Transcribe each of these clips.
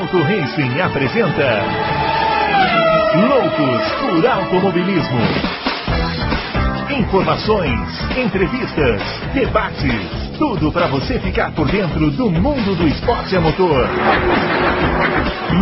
Adalto Racing apresenta Loucos por Automobilismo. Informações, entrevistas, debates, tudo para você ficar por dentro do mundo do esporte a motor.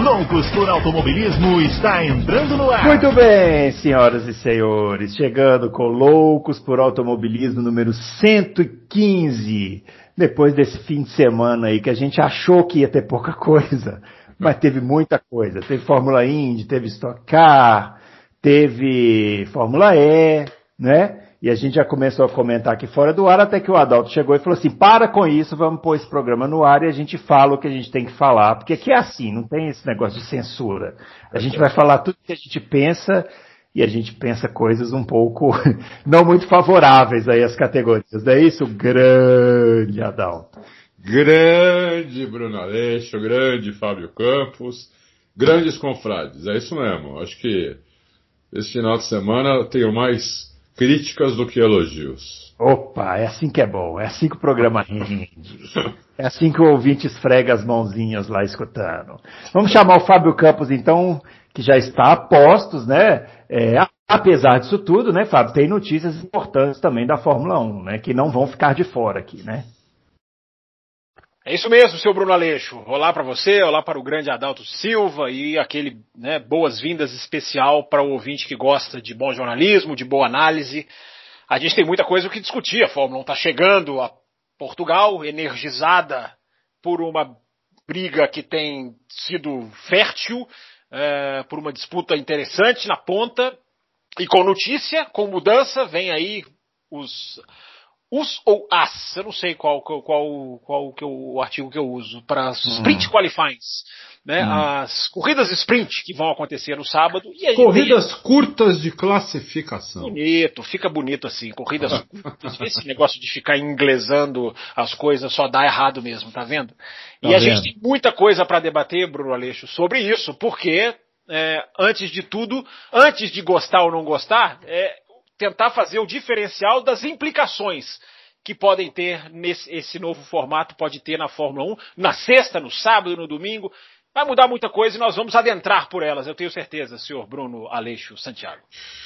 Loucos por Automobilismo está entrando no ar. Muito bem, senhoras e senhores, chegando com Loucos por Automobilismo número 115 depois desse fim de semana aí que a gente achou que ia ter pouca coisa, mas teve muita coisa. Teve Fórmula Indy, teve Stock Car, teve Fórmula E, né? E a gente já começou a comentar aqui fora do ar, até que o Adalto chegou e falou assim: para com isso, vamos pôr esse programa no ar e a gente fala o que a gente tem que falar. Porque aqui é assim, não tem esse negócio de censura. A gente vai falar tudo que a gente pensa e a gente pensa coisas um pouco não muito favoráveis aí às categorias. Não é isso, grande Adalto? Grande Bruno Aleixo, grande Fábio Campos, grandes confrades, é isso mesmo. Acho que esse final de semana tenho mais críticas do que elogios. Opa, é assim que é bom, é assim que o programa rende. É assim que o ouvinte esfrega as mãozinhas lá escutando. Vamos chamar o Fábio Campos então, que já está a postos, né? É, apesar disso tudo, né, Fábio, tem notícias importantes também da Fórmula 1, né, que não vão ficar de fora aqui, né? É isso mesmo, seu Bruno Aleixo. Olá para você, olá para o grande Adalto Silva e aquele né, boas-vindas especial para o ouvinte que gosta de bom jornalismo, de boa análise. A gente tem muita coisa o que discutir. A Fórmula 1 está chegando a Portugal, energizada por uma briga que tem sido fértil é, por uma disputa interessante na ponta. E com notícia, com mudança, vem aí os os ou as, eu não sei qual, qual, qual, qual que o artigo que eu uso, para sprint hum. qualifyings, né? Hum. As corridas sprint que vão acontecer no sábado. E corridas curtas de classificação. Bonito, fica bonito assim, corridas curtas. Esse negócio de ficar inglesando as coisas só dá errado mesmo, tá vendo? E tá a gente tem muita coisa para debater, Bruno Aleixo, sobre isso, porque é, antes de tudo, antes de gostar ou não gostar, é, tentar fazer o diferencial das implicações que podem ter nesse esse novo formato, pode ter na Fórmula 1, na sexta, no sábado, no domingo. Vai mudar muita coisa e nós vamos adentrar por elas, eu tenho certeza, senhor Bruno Aleixo Santiago.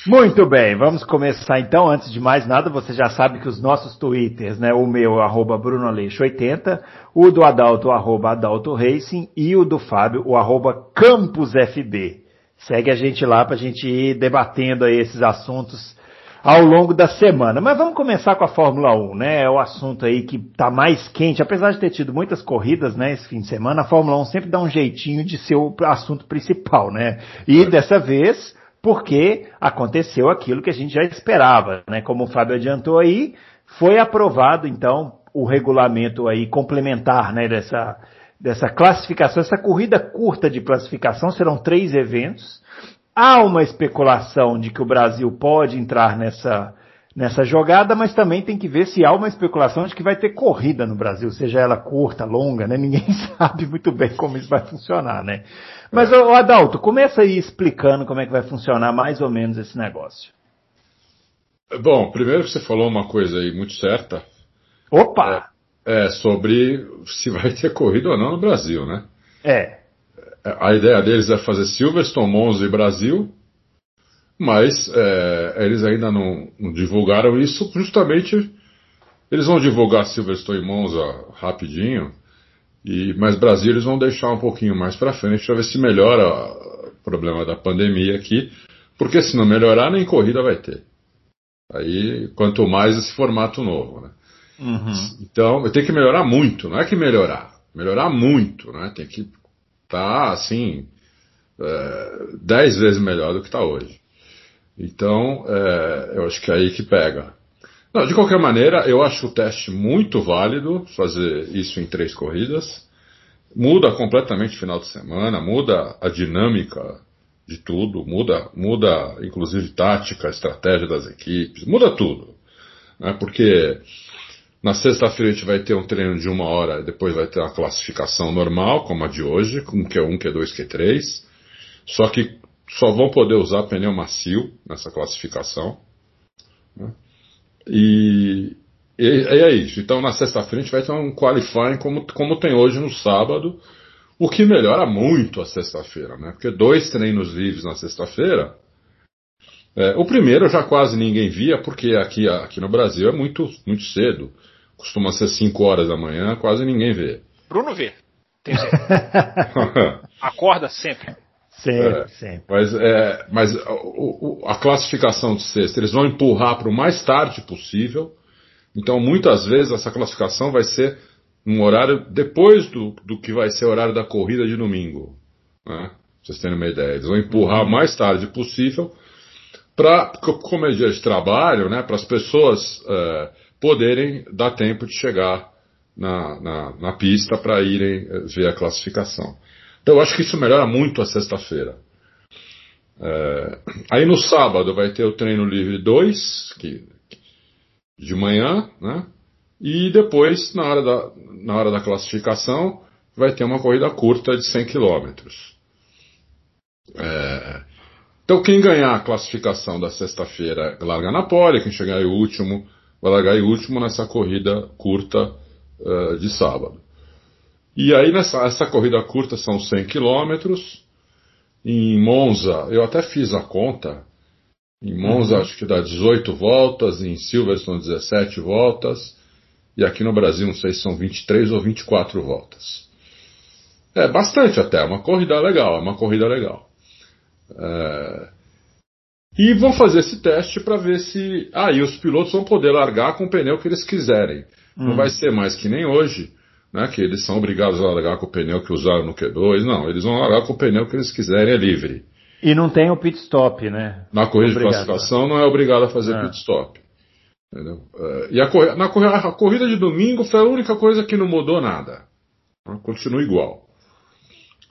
Muito bem, vamos começar então. Antes de mais nada, você já sabe que os nossos twitters, né, o meu, arroba Bruno Aleixo 80, o do Adalto, arroba Adalto Racing e o do Fábio, o arroba Campus FB. Segue a gente lá para a gente ir debatendo aí esses assuntos ao longo da semana. Mas vamos começar com a Fórmula 1, né? É o assunto aí que está mais quente, apesar de ter tido muitas corridas, né, esse fim de semana, a Fórmula 1 sempre dá um jeitinho de ser o assunto principal, né? E dessa vez, porque aconteceu aquilo que a gente já esperava, né? Como o Fábio adiantou aí, foi aprovado então o regulamento aí complementar, né, dessa dessa classificação, essa corrida curta de classificação, serão três eventos, Há uma especulação de que o Brasil pode entrar nessa, nessa jogada, mas também tem que ver se há uma especulação de que vai ter corrida no Brasil, seja ela curta, longa, né? Ninguém sabe muito bem como isso vai funcionar, né? Mas, é. ô, Adalto, começa aí explicando como é que vai funcionar mais ou menos esse negócio. Bom, primeiro você falou uma coisa aí muito certa. Opa! É, é sobre se vai ter corrida ou não no Brasil, né? É a ideia deles é fazer Silverstone, Monza e Brasil, mas é, eles ainda não, não, divulgaram isso, justamente eles vão divulgar Silverstone e Monza rapidinho, e, mas Brasil eles vão deixar um pouquinho mais para frente para ver se melhora o problema da pandemia aqui, porque se não melhorar nem corrida vai ter. Aí quanto mais esse formato novo, né? Uhum. Então tem que melhorar muito, não é que melhorar, melhorar muito, né? Tem que tá assim é, dez vezes melhor do que está hoje. Então, é, eu acho que é aí que pega. Não, de qualquer maneira, eu acho o teste muito válido fazer isso em três corridas. Muda completamente o final de semana, muda a dinâmica de tudo, muda, muda inclusive tática, estratégia das equipes, muda tudo. Né? Porque na sexta-feira a gente vai ter um treino de uma hora, depois vai ter uma classificação normal, como a de hoje, com Q1, Q2, Q3. Só que só vão poder usar pneu macio nessa classificação. Né? E, e, e, é isso. Então na sexta-feira a gente vai ter um qualifying como, como tem hoje no sábado. O que melhora muito a sexta-feira, né? Porque dois treinos livres na sexta-feira. É, o primeiro já quase ninguém via, porque aqui, aqui no Brasil é muito, muito cedo. Costuma ser 5 horas da manhã, quase ninguém vê. Bruno vê. Tem Acorda sempre. Sempre, é, sempre. Mas, é, mas o, o, a classificação de sexta, eles vão empurrar para o mais tarde possível. Então, muitas vezes, essa classificação vai ser um horário depois do, do que vai ser o horário da corrida de domingo. Né? Pra vocês terem uma ideia. Eles vão empurrar o mais tarde possível para, como é dia de trabalho, né, para as pessoas é, poderem dar tempo de chegar na, na, na pista para irem é, ver a classificação. Então eu acho que isso melhora muito a sexta-feira. É, aí no sábado vai ter o treino livre 2, que, de manhã, né? E depois, na hora, da, na hora da classificação, vai ter uma corrida curta de 100 km. É, então quem ganhar a classificação da sexta-feira larga na pole, quem chegar em último vai largar em último nessa corrida curta uh, de sábado. E aí nessa essa corrida curta são 100 quilômetros. Em Monza, eu até fiz a conta. Em Monza uhum. acho que dá 18 voltas, em Silverstone 17 voltas. E aqui no Brasil não sei se são 23 ou 24 voltas. É bastante até, é uma corrida legal, é uma corrida legal. É... E vão fazer esse teste para ver se. Aí ah, os pilotos vão poder largar com o pneu que eles quiserem. Uhum. Não vai ser mais que nem hoje, né, que eles são obrigados a largar com o pneu que usaram no Q2. Não, eles vão largar com o pneu que eles quiserem, é livre. E não tem o pit stop, né? Na corrida obrigado. de classificação não é obrigado a fazer ah. pit stop. Entendeu? É, e a, na corrida, a corrida de domingo foi a única coisa que não mudou nada. Continua igual.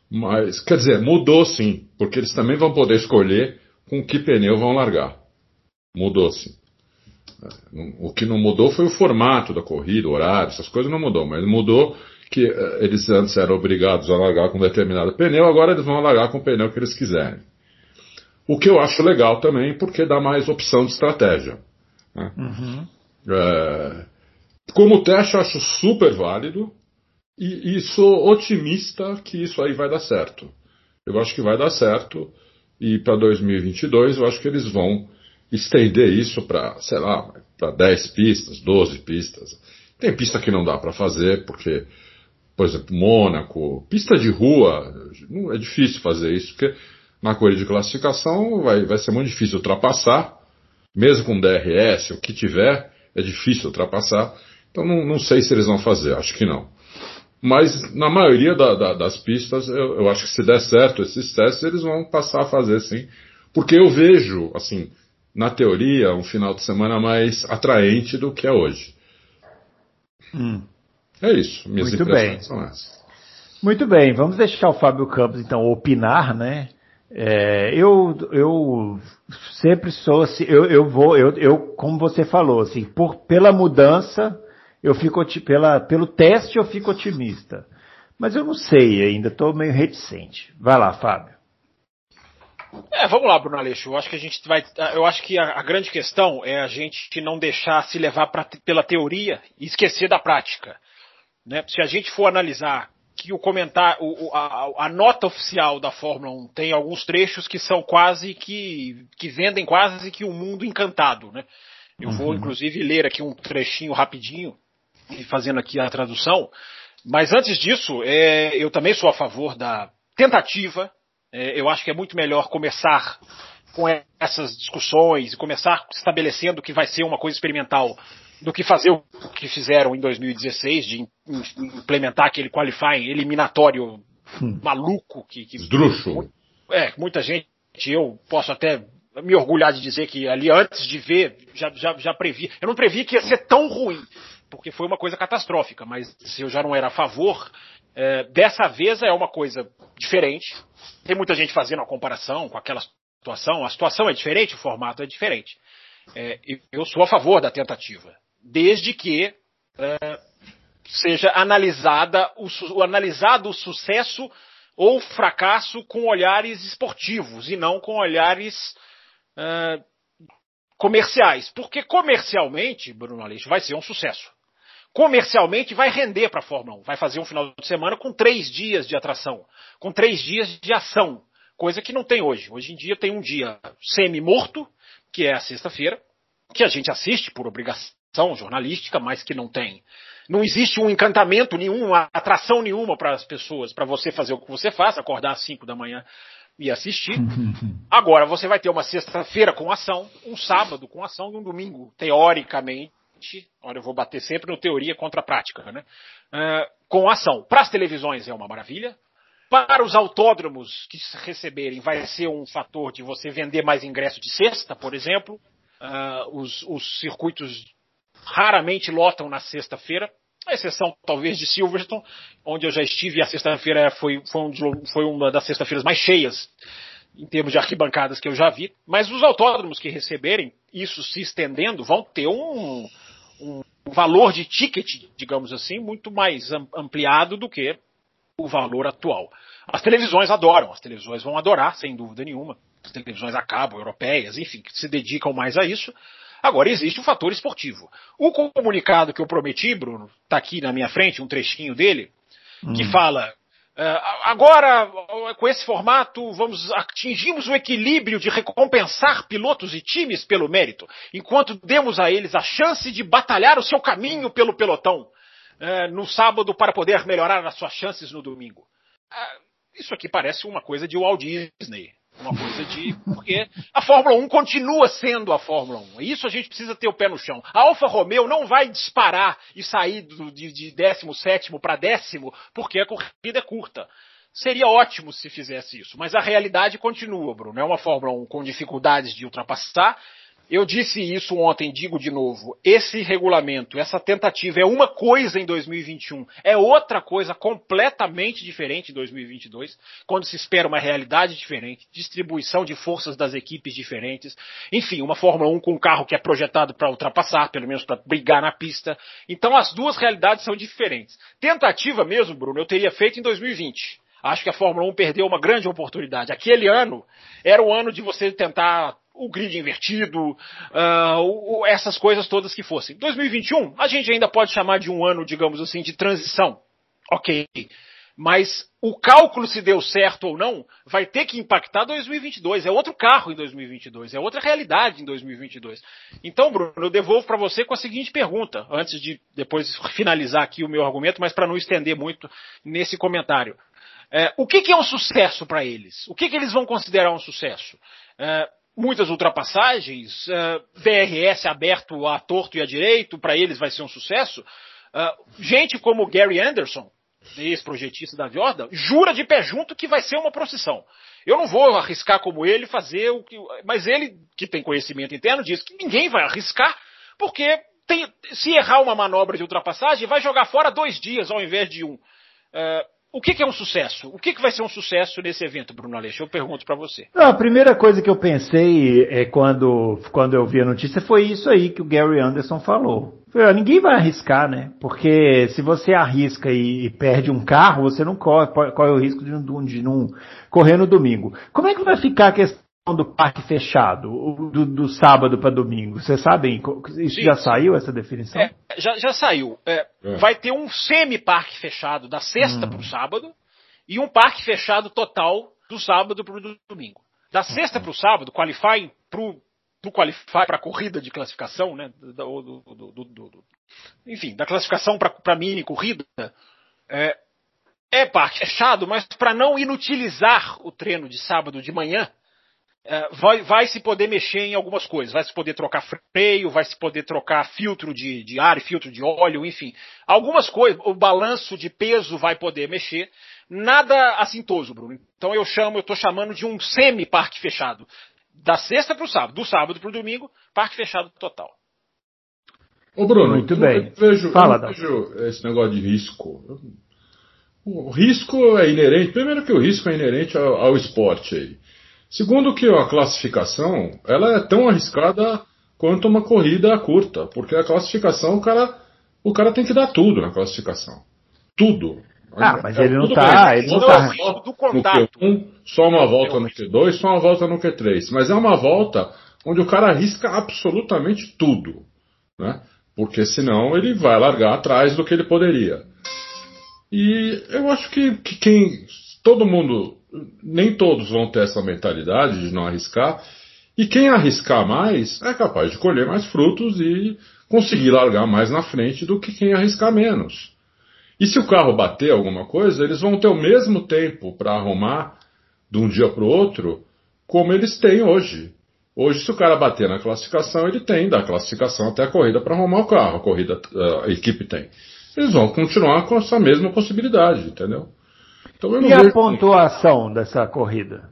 Mas, quer dizer, mudou sim, porque eles também vão poder escolher com que pneu vão largar. Mudou sim. O que não mudou foi o formato da corrida, o horário, essas coisas não mudou, mas mudou que eh, eles antes eram obrigados a largar com determinado pneu, agora eles vão largar com o pneu que eles quiserem. O que eu acho legal também, porque dá mais opção de estratégia. Né? Uhum. É, como teste, eu acho super válido e, e sou otimista que isso aí vai dar certo. Eu acho que vai dar certo e para 2022 eu acho que eles vão estender isso para, sei lá, para 10 pistas, 12 pistas. Tem pista que não dá para fazer, porque, por exemplo, Mônaco, pista de rua, é difícil fazer isso, porque na corrida de classificação vai, vai ser muito difícil ultrapassar, mesmo com DRS, o que tiver, é difícil ultrapassar. Então não, não sei se eles vão fazer, acho que não. Mas na maioria da, da, das pistas, eu, eu, acho que se der certo esses testes, eles vão passar a fazer sim. Porque eu vejo, assim, na teoria, um final de semana mais atraente do que é hoje. Hum. É isso, minhas Muito impressões bem. são essas. Muito bem, vamos deixar o Fábio Campos então opinar, né? É, eu, eu sempre sou assim, eu, eu vou, eu, eu, como você falou, assim, por, pela mudança, eu fico, pela, pelo teste eu fico otimista. Mas eu não sei ainda, estou meio reticente. Vai lá, Fábio. É, vamos lá, Bruno Aleixo. Eu acho que a gente vai. Eu acho que a, a grande questão é a gente não deixar se levar pra, pela teoria e esquecer da prática. Né? Se a gente for analisar que o comentário, a, a, nota oficial da Fórmula 1 tem alguns trechos que são quase que que vendem quase que um mundo encantado, né? Eu uhum. vou inclusive ler aqui um trechinho rapidinho, fazendo aqui a tradução. Mas antes disso, é, eu também sou a favor da tentativa é, eu acho que é muito melhor começar com essas discussões e começar estabelecendo que vai ser uma coisa experimental do que fazer o que fizeram em 2016 de implementar aquele qualifying eliminatório hum. maluco que, que é muita gente eu posso até me orgulhar de dizer que ali antes de ver já, já, já previ eu não previ que ia ser tão ruim porque foi uma coisa catastrófica mas se eu já não era a favor é, dessa vez é uma coisa diferente. Tem muita gente fazendo a comparação com aquela situação. A situação é diferente, o formato é diferente. É, eu sou a favor da tentativa, desde que é, seja analisada o, analisado o sucesso ou fracasso com olhares esportivos e não com olhares é, comerciais. Porque comercialmente, Bruno Aleixo, vai ser um sucesso. Comercialmente vai render para a Fórmula 1. Vai fazer um final de semana com três dias de atração, com três dias de ação, coisa que não tem hoje. Hoje em dia tem um dia semi-morto, que é a sexta-feira, que a gente assiste por obrigação jornalística, mas que não tem. Não existe um encantamento nenhum, uma atração nenhuma para as pessoas, para você fazer o que você faz, acordar às 5 da manhã e assistir. Agora você vai ter uma sexta-feira com ação, um sábado com ação e um domingo, teoricamente. Olha, eu vou bater sempre no teoria contra a prática, né? Uh, com ação. Para as televisões é uma maravilha. Para os autódromos que receberem, vai ser um fator de você vender mais ingresso de sexta, por exemplo. Uh, os, os circuitos raramente lotam na sexta-feira, a exceção talvez de Silverstone, onde eu já estive e a sexta-feira foi, foi, um, foi uma das sextas-feiras mais cheias em termos de arquibancadas que eu já vi. Mas os autódromos que receberem, isso se estendendo, vão ter um, um valor de ticket, digamos assim, muito mais ampliado do que o valor atual. As televisões adoram, as televisões vão adorar, sem dúvida nenhuma. As televisões a cabo, europeias, enfim, que se dedicam mais a isso. Agora, existe o um fator esportivo. O comunicado que eu prometi, Bruno, está aqui na minha frente, um trechinho dele, hum. que fala. Uh, agora, com esse formato, vamos atingimos o equilíbrio de recompensar pilotos e times pelo mérito, enquanto demos a eles a chance de batalhar o seu caminho pelo pelotão uh, no sábado para poder melhorar as suas chances no domingo. Uh, isso aqui parece uma coisa de Walt Disney. Uma coisa de. Porque a Fórmula 1 continua sendo a Fórmula 1. Isso a gente precisa ter o pé no chão. A Alfa Romeo não vai disparar e sair do, de, de 17 para décimo porque a corrida é curta. Seria ótimo se fizesse isso, mas a realidade continua, Bruno. É uma Fórmula 1 com dificuldades de ultrapassar, eu disse isso ontem, digo de novo. Esse regulamento, essa tentativa é uma coisa em 2021, é outra coisa completamente diferente em 2022, quando se espera uma realidade diferente, distribuição de forças das equipes diferentes. Enfim, uma Fórmula 1 com um carro que é projetado para ultrapassar, pelo menos para brigar na pista. Então as duas realidades são diferentes. Tentativa mesmo, Bruno, eu teria feito em 2020. Acho que a Fórmula 1 perdeu uma grande oportunidade. Aquele ano era o ano de você tentar o grid invertido, uh, essas coisas todas que fossem. 2021, a gente ainda pode chamar de um ano, digamos assim, de transição. Ok. Mas o cálculo se deu certo ou não vai ter que impactar 2022. É outro carro em 2022, é outra realidade em 2022. Então, Bruno, eu devolvo para você com a seguinte pergunta, antes de depois finalizar aqui o meu argumento, mas para não estender muito nesse comentário. É, o que, que, é um sucesso para eles? O que, que, eles vão considerar um sucesso? É, muitas ultrapassagens, uh, VRS aberto a torto e a direito, para eles vai ser um sucesso. Uh, gente como Gary Anderson, ex-projetista da Jordan, jura de pé junto que vai ser uma procissão. Eu não vou arriscar como ele fazer o que. Mas ele, que tem conhecimento interno, diz que ninguém vai arriscar, porque tem, se errar uma manobra de ultrapassagem, vai jogar fora dois dias ao invés de um. Uh, o que, que, é um sucesso? O que, que, vai ser um sucesso nesse evento, Bruno Aleixo? Eu pergunto para você. A primeira coisa que eu pensei é, quando, quando eu vi a notícia foi isso aí que o Gary Anderson falou. Ninguém vai arriscar, né? Porque se você arrisca e, e perde um carro, você não corre, corre o risco de, de, de não correr no domingo. Como é que vai ficar a questão do parque fechado, do, do sábado para domingo? Vocês sabem? Isso Sim. já saiu, essa definição? É, já, já saiu. É, é. Vai ter um semi-parque fechado da sexta hum. para o sábado e um parque fechado total do sábado para o domingo. Da sexta para o sábado, qualifying pro, do qualify para a corrida de classificação, né? Do, do, do, enfim, da classificação para a mini corrida, é, é parque fechado, mas para não inutilizar o treino de sábado de manhã, vai, vai, se poder mexer em algumas coisas. Vai se poder trocar freio, vai se poder trocar filtro de, de ar e filtro de óleo, enfim. Algumas coisas, o balanço de peso vai poder mexer. Nada assintoso, Bruno. Então eu chamo, eu estou chamando de um semi-parque fechado. Da sexta para o sábado, do sábado para o domingo, parque fechado total. Ô Bruno, muito bem. Eu vejo, Fala, eu vejo esse negócio de risco. O risco é inerente, primeiro que o risco é inerente ao, ao esporte aí. Segundo que a classificação, ela é tão arriscada quanto uma corrida curta, porque a classificação, o cara, o cara tem que dar tudo na classificação. Tudo. Ah, mas é, ele não tá, ele não tá. Do contato. No Q1, só uma volta no Q2, só uma volta no Q3. Mas é uma volta onde o cara arrisca absolutamente tudo. Né? porque senão ele vai largar atrás do que ele poderia. E eu acho que, que quem. Todo mundo. Nem todos vão ter essa mentalidade de não arriscar. E quem arriscar mais é capaz de colher mais frutos e conseguir largar mais na frente do que quem arriscar menos. E se o carro bater alguma coisa, eles vão ter o mesmo tempo para arrumar de um dia para o outro como eles têm hoje. Hoje, se o cara bater na classificação, ele tem da classificação até a corrida para arrumar o carro, a corrida, a equipe tem. Eles vão continuar com essa mesma possibilidade, entendeu? Então, e a pontuação dessa corrida?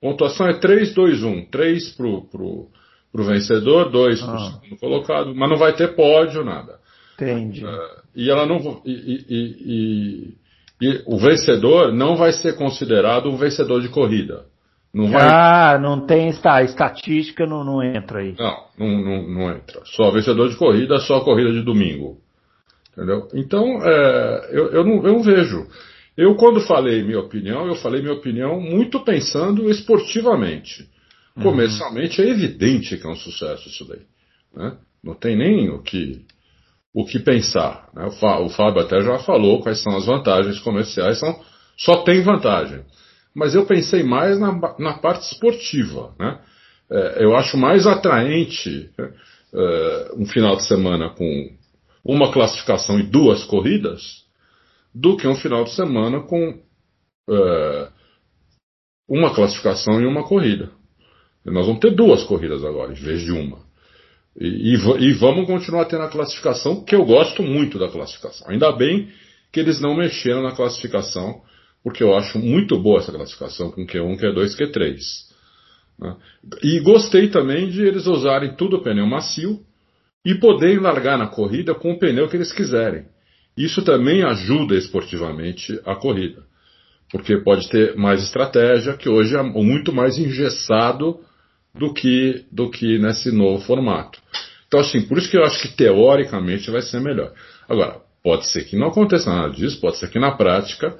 Pontuação é 3-2-1. 3 pro, pro, pro vencedor, 2 ah. pro segundo colocado, mas não vai ter pódio, nada. Entendi. Uh, e ela não. E, e, e, e, o vencedor não vai ser considerado um vencedor de corrida. Não vai... Ah, não tem está, estatística, não, não entra aí. Não, não, não, não entra. Só vencedor de corrida, só corrida de domingo. Entendeu? Então, é, eu, eu, não, eu não vejo. Eu, quando falei minha opinião, eu falei minha opinião muito pensando esportivamente. Uhum. Comercialmente é evidente que é um sucesso isso daí. Né? Não tem nem o que, o que pensar. Né? O, Fábio até já falou quais são as vantagens comerciais, são, só tem vantagem. Mas eu pensei mais na, na parte esportiva. Né? É, eu acho mais atraente é, um final de semana com uma classificação e duas corridas do que um final de semana com é, uma classificação e uma corrida. E nós vamos ter duas corridas agora, em vez de uma. E, e, e, vamos continuar tendo a classificação, que eu gosto muito da classificação. Ainda bem que eles não mexeram na classificação, porque eu acho muito boa essa classificação com Q1, Q2, Q3. Né? E gostei também de eles usarem tudo pneu macio e poderem largar na corrida com o pneu que eles quiserem. Isso também ajuda esportivamente a corrida, porque pode ter mais estratégia, que hoje é muito mais engessado do que, do que nesse novo formato. Então, assim, por isso que eu acho que teoricamente vai ser melhor. Agora, pode ser que não aconteça nada disso, pode ser que na prática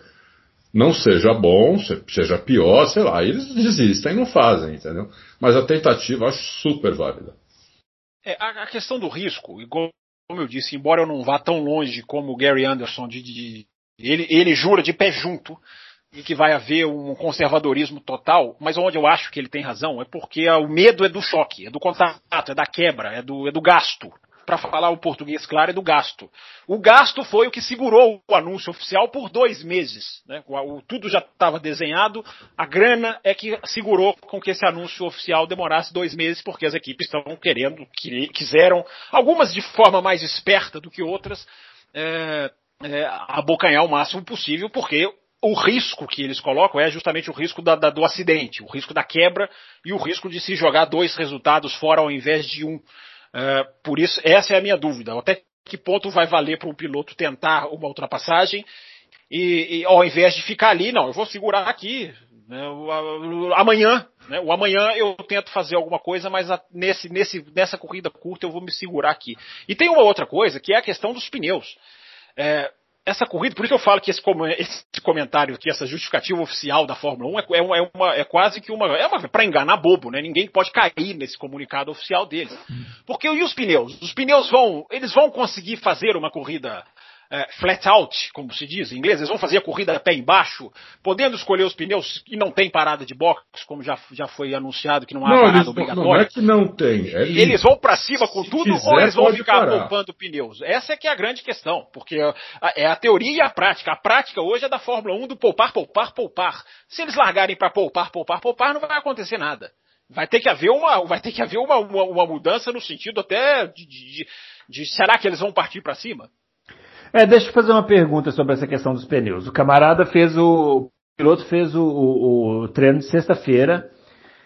não seja bom, seja pior, sei lá, eles desistem e não fazem, entendeu? Mas a tentativa eu acho super válida. É, a, a, questão do risco, igual como eu disse, embora eu não vá tão longe como o Gary Anderson, de, de, ele, ele jura de pé junto que vai haver um conservadorismo total, mas onde eu acho que ele tem razão é porque o medo é do choque, é do contato, é da quebra, é do, é do gasto para falar o português claro, é do gasto. O gasto foi o que segurou o anúncio oficial por dois meses. Né? O, tudo já estava desenhado, a grana é que segurou com que esse anúncio oficial demorasse dois meses, porque as equipes estão querendo, quiseram, algumas de forma mais esperta do que outras, é, é, abocanhar o máximo possível, porque o risco que eles colocam é justamente o risco da, da, do acidente, o risco da quebra e o risco de se jogar dois resultados fora ao invés de um. É, por isso, essa é a minha dúvida. Até que ponto vai valer para um piloto tentar uma ultrapassagem e, e, ao invés de ficar ali, não, eu vou segurar aqui. Né, amanhã, né, o amanhã eu tento fazer alguma coisa, mas a, nesse, nesse, nessa corrida curta eu vou me segurar aqui. E tem uma outra coisa que é a questão dos pneus. É, essa corrida, por isso eu falo que esse, esse comentário aqui, essa justificativa oficial da Fórmula 1 é, é, uma, é, uma, é quase que uma. É uma para enganar bobo, né? Ninguém pode cair nesse comunicado oficial deles. Porque e os pneus? Os pneus vão. Eles vão conseguir fazer uma corrida é, flat out, como se diz em inglês, eles vão fazer a corrida pé embaixo, podendo escolher os pneus e não tem parada de box, como já, já foi anunciado que não há não, parada eles, obrigatória. Não é que não tem. É eles vão para cima com tudo quiser, ou eles vão ficar parar. poupando pneus? Essa é que é a grande questão, porque é a teoria e a prática. A prática hoje é da Fórmula 1 do poupar, poupar, poupar. Se eles largarem para poupar, poupar, poupar, não vai acontecer nada. Vai ter que haver uma, vai ter que haver uma, uma, uma mudança no sentido até de, de, de, de será que eles vão partir para cima? É, deixa eu fazer uma pergunta sobre essa questão dos pneus. O camarada fez o. O piloto fez o, o, o treino de sexta-feira.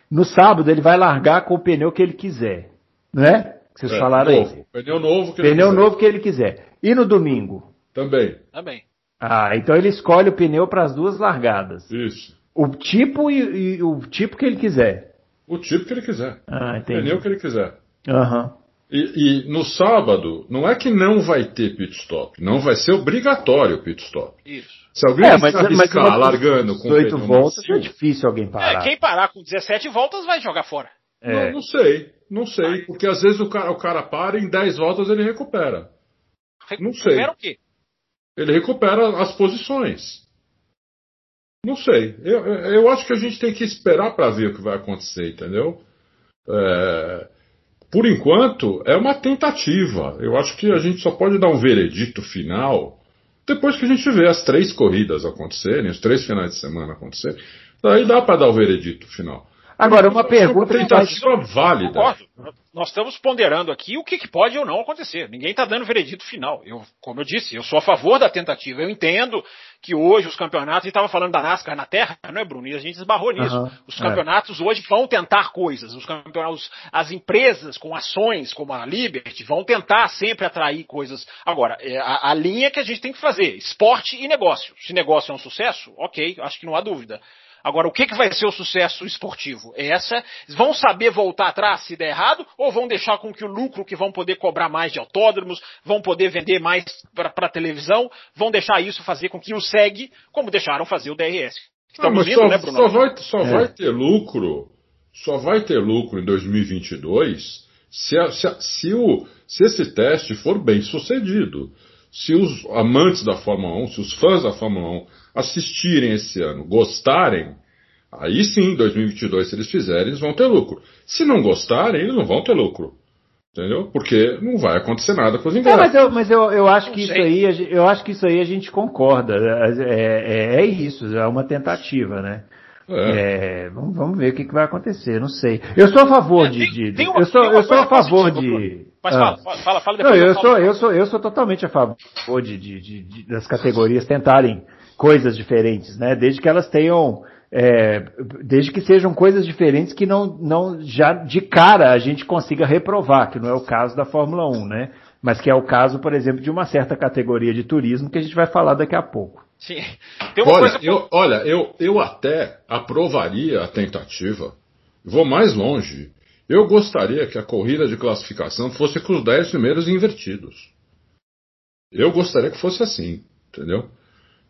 No sábado ele vai largar com o pneu que ele quiser. Né? Vocês é, falaram novo. aí. Pneu novo que ele Pneu quiser. novo que ele quiser. E no domingo? Também. Também. Ah, então ele escolhe o pneu para as duas largadas. Isso. O tipo e, e, o tipo que ele quiser. O tipo que ele quiser. Ah, entendi. O pneu que ele quiser. Aham. Uhum. E, e, no sábado, não é que não vai ter pit stop, não vai ser obrigatório o pit stop. Isso. Se alguém é, mas, arriscar mas largando com 18 voltas, é difícil alguém parar. É, quem parar com 17 voltas vai jogar fora. É. Não, não sei. Não sei, porque às vezes o cara, o cara para e em 10 voltas ele recupera. Não sei. Recupera o quê? Ele recupera as posições. Não sei. Eu, eu acho que a gente tem que esperar para ver o que vai acontecer, entendeu? É, por enquanto, é uma tentativa. Eu acho que a gente só pode dar um veredito final depois que a gente vê as três corridas acontecerem, os três finais de semana acontecerem. Daí dá para dar o veredito final. Agora, uma pergunta. Uma tentativa válida. Concordo. Nós estamos ponderando aqui o que, que pode ou não acontecer. Ninguém está dando veredito final. Eu, como eu disse, eu sou a favor da tentativa. Eu entendo que hoje os campeonatos, a gente estava falando da NASCAR na Terra, não é, Bruno? E a gente esbarrou nisso. Aham, os é. campeonatos hoje vão tentar coisas. Os campeonatos, as empresas com ações como a Liberty vão tentar sempre atrair coisas. Agora, é a, a linha que a gente tem que fazer, esporte e negócio. Se negócio é um sucesso, ok, acho que não há dúvida. Agora, o que, que vai ser o sucesso esportivo? Essa, vão saber voltar atrás se der errado, ou vão deixar com que o lucro que vão poder cobrar mais de autódromos, vão poder vender mais para televisão, vão deixar isso fazer com que o SEG, como deixaram fazer o DRS. Estamos indo, só, né, Bruno? só vai, só É. vai ter lucro, só vai ter lucro em 2022 se, a- se, a- se o, se esse teste for bem sucedido. Se os amantes da Fórmula 1, se os fãs da Fórmula 1 assistirem esse ano, gostarem, aí sim, em 2022, se eles fizerem, eles vão ter lucro. Se não gostarem, eles não vão ter lucro. Entendeu? Porque não vai acontecer nada com os É, ingressos. mas eu, mas eu, eu acho que isso aí, eu acho que isso aí a gente concorda. É, é, é isso, é uma tentativa, né? É. É, vamos, vamos ver o que, que vai acontecer, não sei. Eu sou a favor É, de. de- tem uma- eu sou, eu sou a favor positiva, de. Mas Ah. fala, fala, fala, fala Não, depois. eu falo. sou, eu sou, eu sou totalmente a favor de, de- de- de- das categorias tentarem coisas diferentes, né? Desde que elas tenham, é, desde que sejam coisas diferentes que não, não já de cara a gente consiga reprovar, que não é o caso da Fórmula 1, né? Mas que é o caso, por exemplo, de uma certa categoria de turismo que a gente vai falar daqui a pouco. Sim. Tem uma Olha, coisa. eu, olha eu, eu até aprovaria a tentativa. Vou mais longe. Eu gostaria que a corrida de classificação fosse com os 10 primeiros invertidos. Eu gostaria que fosse assim, entendeu?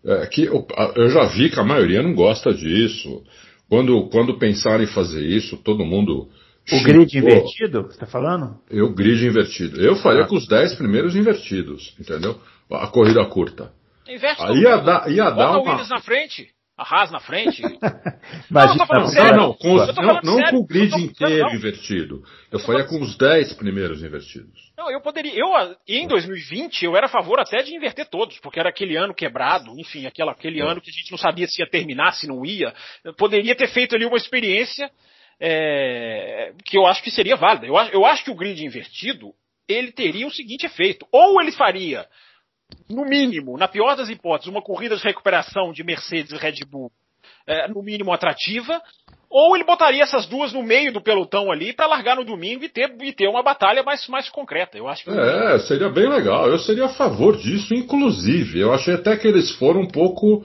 É, que eu, eu já vi que a maioria não gosta disso. Quando, quando pensaram em fazer isso, todo mundo. O grid xingou. invertido, você está falando? Eu, grid invertido. Eu faria Ah. com os 10 primeiros invertidos, entendeu? A corrida curta. Inverte Aí ia dar, ia Bota dar uma. Williams na frente, Haas na frente. Imagina, eu falando Não, sério. não, com os- Eu não, não sério. com o grid Eu inteiro não. invertido. Eu tô faria com os 10 primeiros invertidos. Não, eu poderia. Eu, em 2020, eu era a favor até de inverter todos, porque era aquele ano quebrado, enfim, aquela, aquele ano que a gente não sabia se ia terminar, se não ia. Eu poderia ter feito ali uma experiência é, que eu acho que seria válida. Eu, acho- eu acho que o grid invertido ele teria o seguinte efeito: ou ele faria, no mínimo, na pior das hipóteses, uma corrida de recuperação de Mercedes e Red Bull, é, no mínimo atrativa, ou ele botaria essas duas no meio do pelotão ali para largar no domingo e ter, e ter uma batalha mais, mais concreta. Eu acho que É, seria bem legal. Eu seria a favor disso, inclusive. Eu achei até que eles foram um pouco.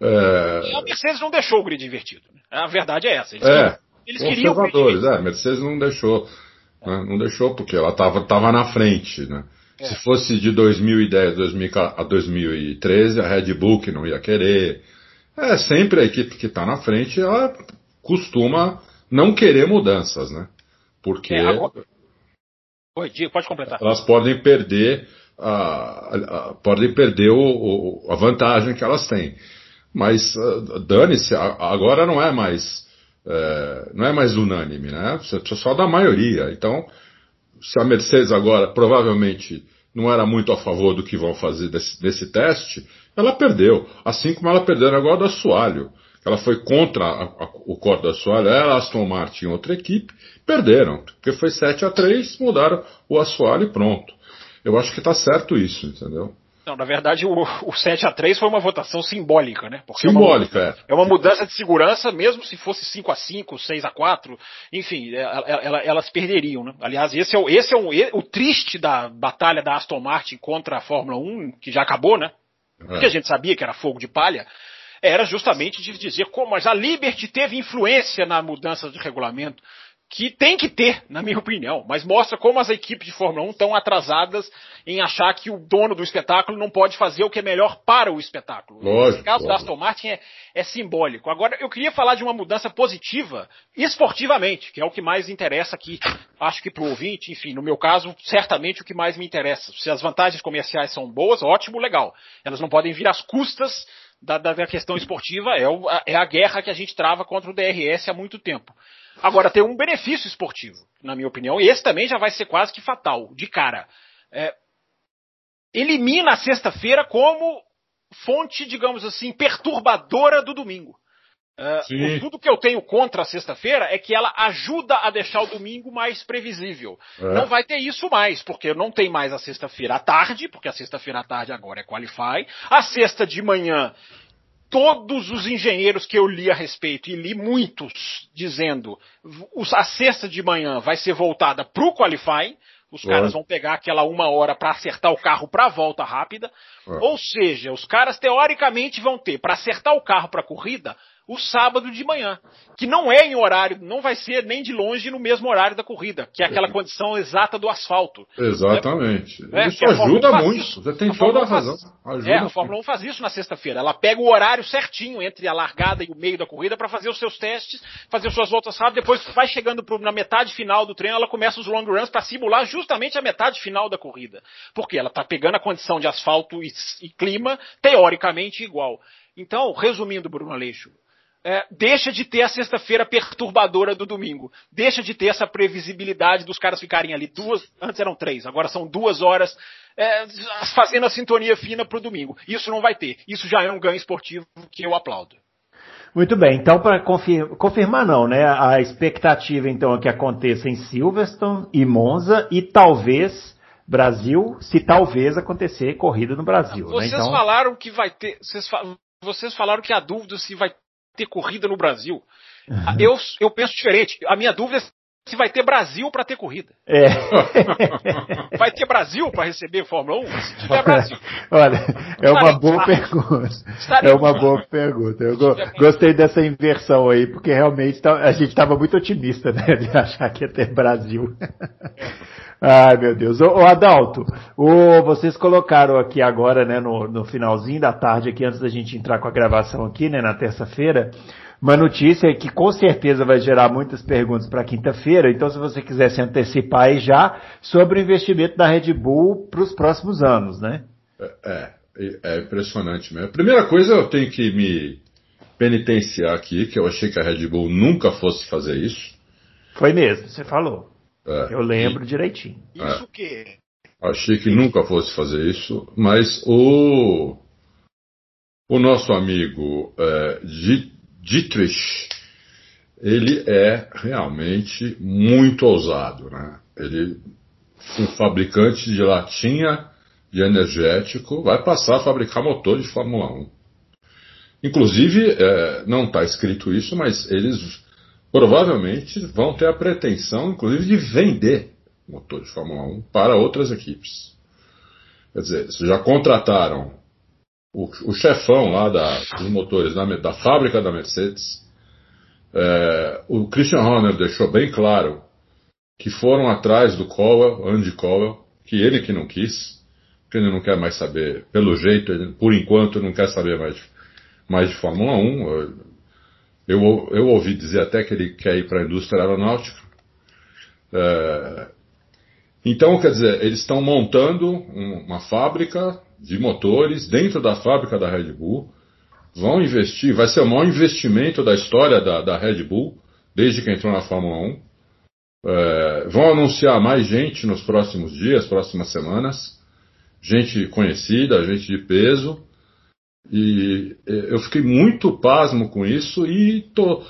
É, a Mercedes não deixou o grid invertido. né? A verdade é essa. Eles, é, queriam, eles queriam o grid conservadores. invertido. É, a Mercedes não deixou. né, não deixou porque ela estava tava na frente, né? É. Se fosse de 2010 2000 a 2013, a Red Bull que não ia querer. É, sempre a equipe que está na frente, ela costuma não querer mudanças, né? Porque É, agora- Oi, Diego, pode completar. elas podem perder a, a- a- podem perder o- o- a vantagem que elas têm. Mas ah, dane-se, agora não é mais é, não é mais unânime, né? Você precisa só da maioria. Então, se a Mercedes agora provavelmente não era muito a favor do que vão fazer desse, desse teste, ela perdeu. Assim como ela perdeu agora do assoalho. Ela foi contra a- a- o corte do assoalho, ela, Aston Martin outra equipe, perderam. Porque foi 7 a 3 mudaram o assoalho e pronto. Eu acho que está certo isso, entendeu? Não, na verdade, o, o 7 a 3 foi uma votação simbólica, né? Porque é uma- Simbólica, é. É uma mudança de segurança, mesmo se fosse 5 a 5 6 a 4 enfim, é, ela- ela- elas perderiam, né? Aliás, esse é, o, esse é um, o triste da batalha da Aston Martin contra a Fórmula 1, que já acabou, né? Porque a É. gente sabia que era fogo de palha, era justamente de dizer como, mas a Liberty teve influência na mudança de regulamento. Que tem que ter, na minha opinião, mas mostra como as equipes de Fórmula 1 estão atrasadas em achar que o dono do espetáculo não pode fazer o que é melhor para o espetáculo. Lógico, Esse caso lógico. da Aston Martin é, é simbólico. Agora, eu queria falar de uma mudança positiva, esportivamente, que é o que mais interessa aqui, acho que para o ouvinte, enfim, no meu caso, certamente o que mais me interessa. Se as vantagens comerciais são boas, ótimo, legal. Elas não podem vir às custas da, da, da questão esportiva, é, o, é a guerra que a gente trava contra o DRS há muito tempo. Agora, tem um benefício esportivo, na minha opinião, e esse também já vai ser quase que fatal, de cara. É, elimina a sexta-feira como fonte, digamos assim, perturbadora do domingo. O- tudo que eu tenho contra a sexta-feira é que ela ajuda a deixar o domingo mais previsível. É. Não vai ter isso mais, porque não tem mais a sexta-feira à tarde, porque a sexta-feira à tarde agora é Qualify. A sexta de manhã, todos os engenheiros que eu li a respeito, e li muitos dizendo, a sexta de manhã vai ser voltada para o Qualify. Os Claro. caras vão pegar aquela uma hora para acertar o carro para a volta rápida. É. Ou seja, os caras teoricamente vão ter para acertar o carro para a corrida o sábado de manhã, que não é em horário, não vai ser nem de longe no mesmo horário da corrida, que é aquela condição exata do asfalto. Exatamente. É, isso ajuda 1 faz muito. isso. Você tem A toda a 1 faz- razão. Ajuda É, a. Fórmula 1 faz isso na sexta-feira. Ela pega o horário certinho entre a largada e o meio da corrida para fazer os seus testes, fazer suas voltas rápidas. Depois vai chegando pro- na metade final do treino, ela começa os long runs para simular justamente a metade final da corrida. Porque ela está pegando a condição de asfalto e, e clima teoricamente igual. Então, resumindo, Bruno Aleixo, é, deixa de ter a sexta-feira perturbadora do domingo. Deixa de ter essa previsibilidade dos caras ficarem ali duas, antes eram três, agora são duas horas é, fazendo a sintonia fina pro domingo. Isso não vai ter. Isso já é um ganho esportivo que eu aplaudo. Muito bem, então para confirmar não, né? A expectativa então é que aconteça em Silverstone e Monza e talvez Brasil, se talvez acontecer corrida no Brasil, né? Vocês Então, falaram que vai ter. Vocês, vocês falaram que a dúvida se vai ter corrida no Brasil. Eu, eu penso diferente. A minha dúvida é se vai ter Brasil para ter corrida. é. Vai ter Brasil para receber Fórmula 1? Se tiver Brasil. Olha, é uma boa pergunta. É uma boa pergunta. Eu go- gostei dessa inversão aí, porque realmente tá- a gente estava muito otimista, né, de achar que ia ter Brasil. Ai, meu Deus. Ô, Adalto, ô, vocês colocaram aqui agora, né, no, no finalzinho da tarde, aqui antes da gente entrar com a gravação aqui, né, na terça-feira, uma notícia que com certeza vai gerar muitas perguntas para quinta-feira. Então, se você quiser se antecipar aí já sobre o investimento da Red Bull para os próximos anos, né? É, é, é impressionante mesmo. A primeira coisa eu tenho que me penitenciar aqui, que eu achei que a Red Bull nunca fosse fazer isso. Foi mesmo, você falou. É, Eu lembro direitinho. Isso o quê? Achei que nunca fosse fazer isso, mas o o nosso amigo é, Di- Dietrich, ele é realmente muito ousado, né? Ele, um fabricante de latinha de energético, vai passar a fabricar motor de Fórmula 1. Inclusive, é, não está escrito isso, mas eles provavelmente vão ter a pretensão, inclusive, de vender motor de Fórmula 1 para outras equipes. Quer dizer, eles já contrataram o, o chefão lá da, dos motores da, da fábrica da Mercedes. É, o Christian Horner deixou bem claro que foram atrás do Cowell, Andy Cowell, que ele que não quis, que ele não quer mais saber, pelo jeito, ele, por enquanto não quer saber mais, mais de Fórmula 1. Eu, eu ouvi dizer até que ele quer ir para a indústria aeronáutica. É, então, quer dizer, eles estão montando um- uma fábrica de motores dentro da fábrica da Red Bull. Vão investir, vai ser o maior investimento da história da, da Red Bull, desde que entrou na Fórmula 1. É, vão anunciar mais gente nos próximos dias, próximas semanas. Gente conhecida, gente de peso. E eh, eu fiquei muito pasmo com isso e tô,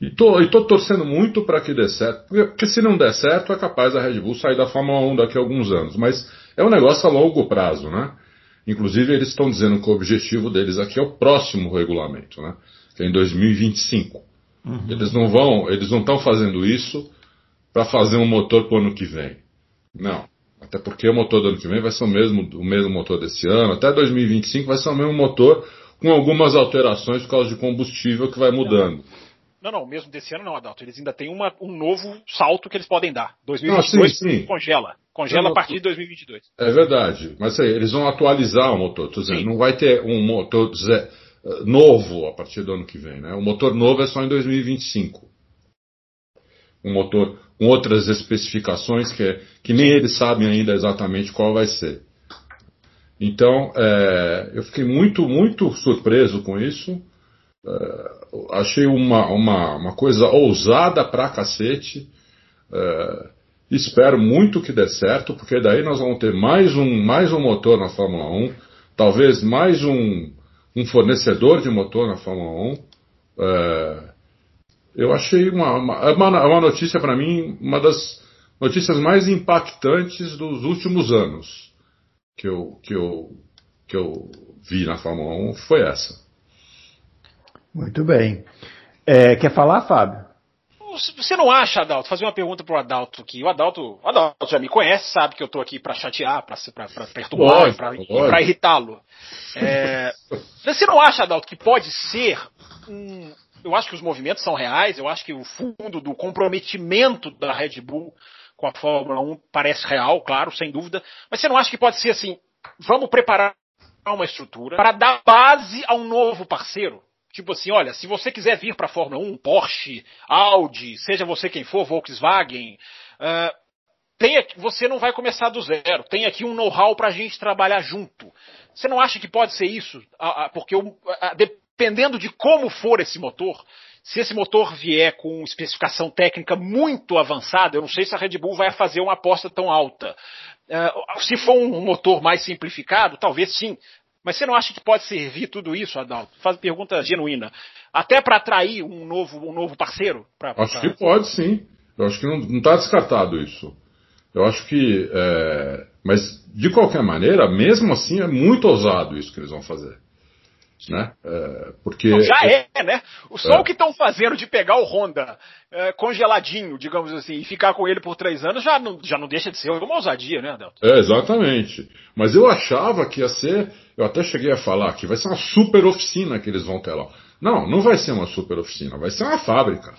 e tô, e tô torcendo muito para que dê certo. Porque, porque se não der certo, é capaz a Red Bull sair da Fórmula 1 daqui a alguns anos. Mas é um negócio a longo prazo, né? Inclusive, eles estão dizendo que o objetivo deles aqui é o próximo regulamento, né? Que é em 2025. Eles não vão, eles não estão fazendo isso para fazer um motor para o ano que vem. Não. Até porque o motor do ano que vem vai ser o mesmo, o mesmo motor desse ano. Até 2025 vai ser o mesmo motor com algumas alterações por causa de combustível que vai mudando. Não, não, mesmo desse ano não, Adalto. Eles ainda têm uma, um novo salto que eles podem dar. 2022 ah, sim, sim. congela. Congela a partir de 2022. É verdade. Mas aí, eles vão atualizar o motor. Tô dizendo, não vai ter um motor novo a partir do ano que vem. Né? O motor novo é só em 2025. Um motor com outras especificações que, é, que nem eles sabem ainda exatamente qual vai ser. Então, é, eu fiquei muito, muito surpreso com isso. Uh, achei uma, uma, uma, coisa ousada pra cacete. Uh, espero muito que dê certo, porque daí nós vamos ter mais um, mais um motor na Fórmula 1, talvez mais um, um fornecedor de motor na Fórmula 1. Eu achei uma, uma, uma notícia para mim, uma das notícias mais impactantes dos últimos anos que eu, que eu, que eu vi na Fórmula 1 foi essa. Muito bem. É, quer falar, Fábio? Você não acha, Adalto? Fazer uma pergunta pro Adalto que o Adalto, o Adalto já me conhece, sabe que eu tô aqui para chatear, para perturbar, para irritá-lo. É, você não acha, Adalto, que pode ser um, eu acho que os movimentos são reais, eu acho que o fundo do comprometimento da Red Bull com a Fórmula 1 parece real, claro, sem dúvida, mas você não acha que pode ser assim, vamos preparar uma estrutura para dar base a um novo parceiro? Tipo assim, olha, se você quiser vir para a Fórmula 1, Porsche, Audi, seja você quem for, Volkswagen, uh, tem, você não vai começar do zero. Tem aqui um know-how para a gente trabalhar junto. Você não acha que pode ser isso? Porque dependendo de como for esse motor, se esse motor vier com especificação técnica muito avançada, eu não sei se a Red Bull vai fazer uma aposta tão alta. Uh, se for um motor mais simplificado, talvez sim. Mas você não acha que pode servir tudo isso, Adalto? Faz pergunta genuína. Até para atrair um novo, um novo parceiro? Pra, acho pra... que pode, sim. Eu acho que não está descartado isso. Eu acho que. É... Mas, de qualquer maneira, mesmo assim, é muito ousado isso que eles vão fazer. Né? É, porque já é, né? Só é. o que estão fazendo de pegar o Honda é, congeladinho, digamos assim, e ficar com ele por três anos já não, já não deixa de ser uma ousadia, né, Adelto? É, exatamente. Mas eu achava que ia ser, eu até cheguei a falar que vai ser uma super oficina que eles vão ter lá. Não, não vai ser uma super oficina, vai ser uma fábrica.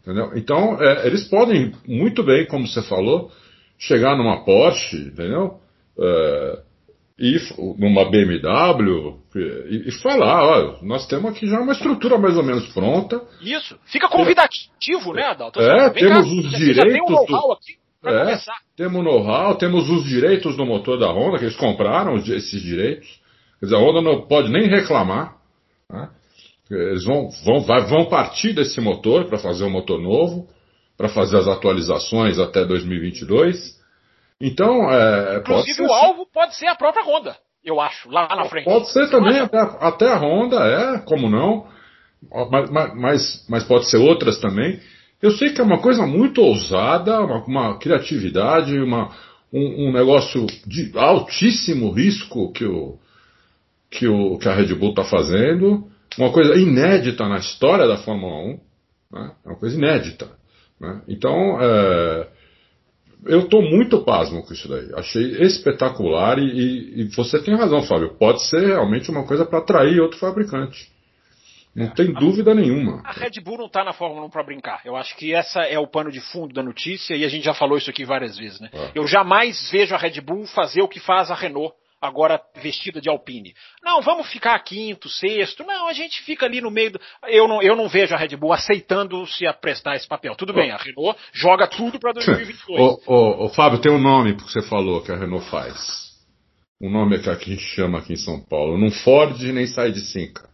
Entendeu? Então, é, eles podem muito bem, como você falou, chegar numa Porsche, entendeu? É, e numa BMW e, e falar, ó, nós temos aqui já uma estrutura mais ou menos pronta. Isso, fica convidativo, é, né, Adalto? É, temos cá, os direitos. Tem um know aqui é, começar. Temos know-how, temos os direitos do motor da Honda, que eles compraram esses direitos. Quer dizer, a Honda não pode nem reclamar. Né? Eles vão, vão, vão partir desse motor para fazer um motor novo, para fazer as atualizações até 2022. Então, é, Inclusive o alvo pode ser a própria Honda, eu acho, lá na frente. Pode ser também, até, até, a Honda, é, como não. Mas, mas, mas, pode ser outras também. Eu sei que é uma coisa muito ousada, uma, uma criatividade, uma, um, um, negócio de altíssimo risco que, o, que, o, que a Red Bull está fazendo, uma coisa inédita na história da Fórmula 1, né? é uma coisa inédita. Né? Então, é, eu estou muito pasmo com isso daí. Achei espetacular e, e, e, você tem razão, Fábio. Pode ser realmente uma coisa para atrair outro fabricante. Não é, tem dúvida nenhuma. A Red Bull não está na Fórmula 1 para brincar. Eu acho que essa é o pano de fundo da notícia e a gente já falou isso aqui várias vezes. Né? É. Eu jamais vejo a Red Bull fazer o que faz a Renault agora vestida de Alpine. Não, vamos ficar quinto, sexto. Não, a gente fica ali no meio. Do... Eu, não, eu não vejo a Red Bull aceitando se prestar esse papel. Tudo bem, a Renault joga tudo para 2022. ô, ô, ô, Fábio, tem um nome que você falou que a Renault faz. Um nome que a gente chama aqui em São Paulo. Não Ford nem sai de Cinca.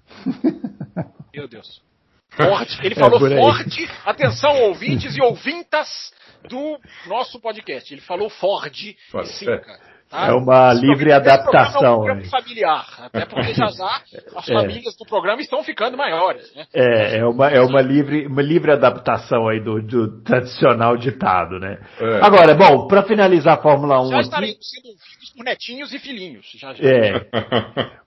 Meu Deus. Ford, ele é falou Ford, atenção ouvintes e ouvintas do nosso podcast. Ele falou Ford e Cinca. Tá? É uma esse livre adaptação. É um programa familiar, até porque já já as é. famílias do programa estão ficando maiores. Né? É, é uma, é uma, livre, uma livre adaptação aí do, do tradicional ditado, né? É. Agora, bom, para finalizar a Fórmula 1 já estaremos sendo ouvidos por netinhos e filhinhos. Já, já. É.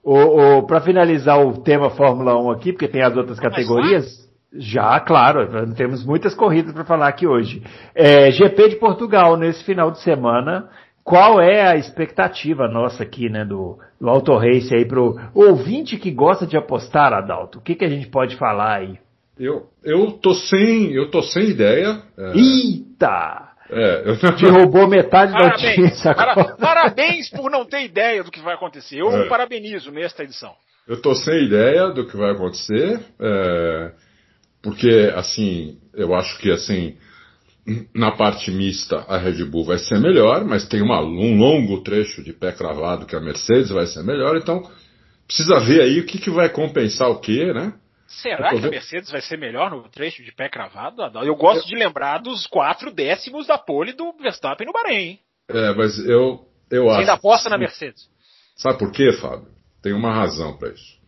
o, o para finalizar o tema Fórmula 1 aqui, porque tem as outras categorias. Já, claro, temos muitas corridas para falar aqui hoje. É, GP de Portugal nesse final de semana qual é a expectativa nossa aqui, né, do, do Auto Race aí pro ouvinte que gosta de apostar, Adalto? O que, que a gente pode falar aí? Eu, eu tô sem, eu tô sem ideia. É, Eita! É, eu... Te roubou metade da audiência para, Parabéns por não ter ideia do que vai acontecer. Eu é. parabenizo nesta edição. Eu tô sem ideia do que vai acontecer, é, porque assim, eu acho que assim, na parte mista a Red Bull vai ser melhor, mas tem uma, um longo trecho de pé cravado que a Mercedes vai ser melhor, então precisa ver aí o que, que vai compensar o que, né? Será que a Mercedes vai ser melhor no trecho de pé cravado? Eu gosto de lembrar dos quatro décimos da pole do Verstappen no Bahrein. É, mas eu, eu Você acho. ainda aposta na Mercedes. Sabe por quê, Fábio? Tem uma razão para isso.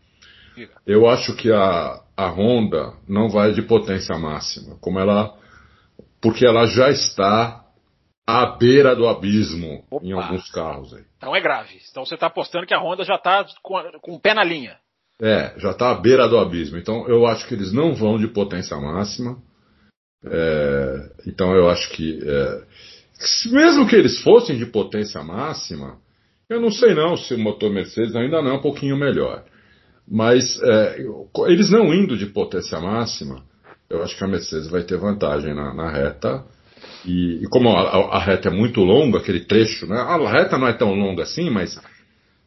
Eu acho que a, a Honda não vai de potência máxima, como ela, porque ela já está à beira do abismo Opa. em alguns carros. Aí. Então é grave. Então você está apostando que a Honda já está com, com o pé na linha. É, já está à beira do abismo. Então eu acho que eles não vão de potência máxima. É, então eu acho que, é, mesmo que eles fossem de potência máxima, eu não sei não se o motor Mercedes ainda não é um pouquinho melhor. Mas é, eles não indo de potência máxima, eu acho que a Mercedes vai ter vantagem na, na reta. E, e como a, a, reta é muito longa, aquele trecho, né? A reta não é tão longa assim, mas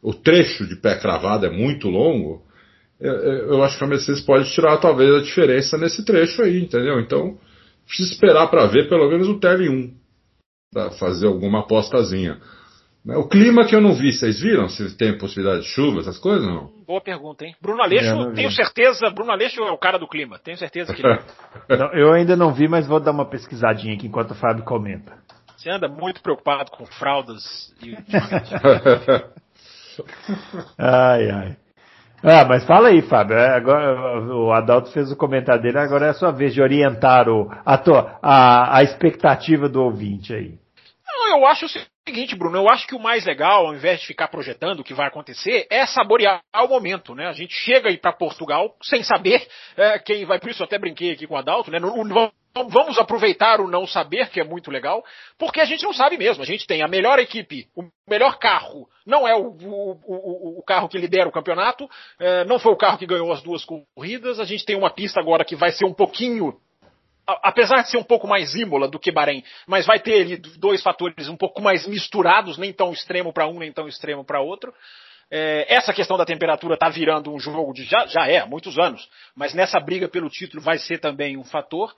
o trecho de pé cravado é muito longo. Eu, eu acho que a Mercedes pode tirar talvez a diferença nesse trecho aí, entendeu? Então, precisa esperar para ver pelo menos o TL1 para fazer alguma apostazinha. Né? O clima que eu não vi, vocês viram? Se tem possibilidade de chuva, essas coisas não? Boa pergunta, hein? Bruno Aleixo, tenho certeza, Bruno Aleixo é o cara do clima, tenho certeza que não, Eu ainda não vi, mas vou dar uma pesquisadinha aqui enquanto o Fábio comenta. Você anda muito preocupado com fraldas e. ai, ai. Ah, mas fala aí, Fábio. É, agora, o Adalto fez o comentário dele, agora é a sua vez de orientar o, a, a, a expectativa do ouvinte aí. Não, eu acho o seguinte, Bruno, eu acho que o mais legal, ao invés de ficar projetando o que vai acontecer, é saborear o momento, né? A gente chega aí para Portugal sem saber é, quem vai, por isso até brinquei aqui com o Adalto, né? Vamos aproveitar o não saber, que é muito legal, porque a gente não sabe mesmo. A gente tem a melhor equipe, o melhor carro, não é o, o, o, o carro que lidera o campeonato, é, não foi o carro que ganhou as duas corridas, a gente tem uma pista agora que vai ser um pouquinho apesar de ser um pouco mais ímola do que Bahrein, mas vai ter ali dois fatores um pouco mais misturados, nem tão extremo para um, nem tão extremo para outro. É, essa questão da temperatura está virando um jogo de já, já é há muitos anos, mas nessa briga pelo título vai ser também um fator.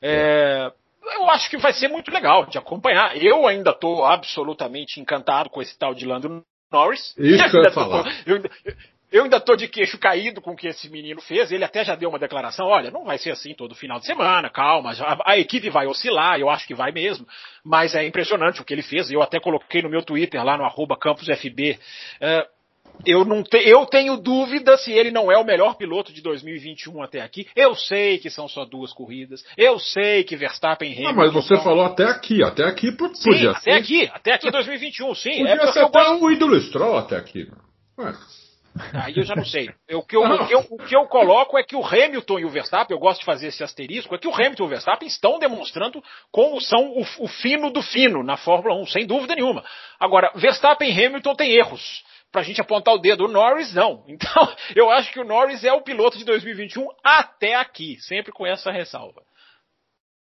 É, eu acho que vai ser muito legal de acompanhar. Eu ainda estou absolutamente encantado com esse tal de Lando Norris. Isso que eu ia falar. eu, eu ainda tô de queixo caído com o que esse menino fez. Ele até já deu uma declaração: olha, não vai ser assim todo final de semana, calma, a, a, equipe vai oscilar, eu acho que vai mesmo. Mas é impressionante o que ele fez. Eu até coloquei no meu Twitter, lá no arroba campusfb. Uh, eu, não te, eu tenho dúvida se ele não é o melhor piloto de 2021 até aqui. Eu sei que são só duas corridas. Eu sei que Verstappen Hamilton. Não, mas você são... falou até aqui. Até aqui podia sim, Até ser. aqui. Até aqui 2021, sim. Podia é ser até o ídolo Stroll até aqui. Ué. Aí eu já não sei. o, que eu, o, que eu, o, que eu, coloco é que o Hamilton e o Verstappen, eu gosto de fazer esse asterisco, é que o Hamilton e o Verstappen estão demonstrando como são o, o fino do fino na Fórmula 1, sem dúvida nenhuma. Agora, Verstappen e Hamilton têm erros pra gente apontar o dedo. O Norris não. Então, eu acho que o Norris é o piloto de 2021 até aqui, sempre com essa ressalva.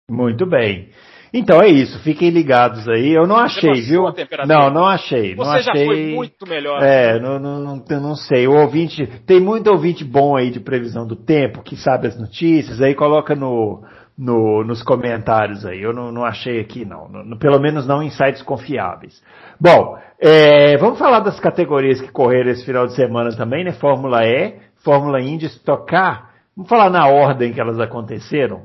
Muito bem. Então é isso, fiquem ligados aí. Eu não achei, viu? Não, não achei. Você não achei, já foi muito melhor. É, não, não, não, não sei. O ouvinte, tem muito ouvinte bom aí de previsão do tempo, que sabe as notícias, aí coloca no, no, nos comentários aí. Eu não, não achei aqui, não. No, pelo menos não em sites confiáveis. Bom, é, vamos falar das categorias que correram esse final de semana também, né? Fórmula E, Fórmula Indy, Stock Car. Vamos falar na ordem que elas aconteceram?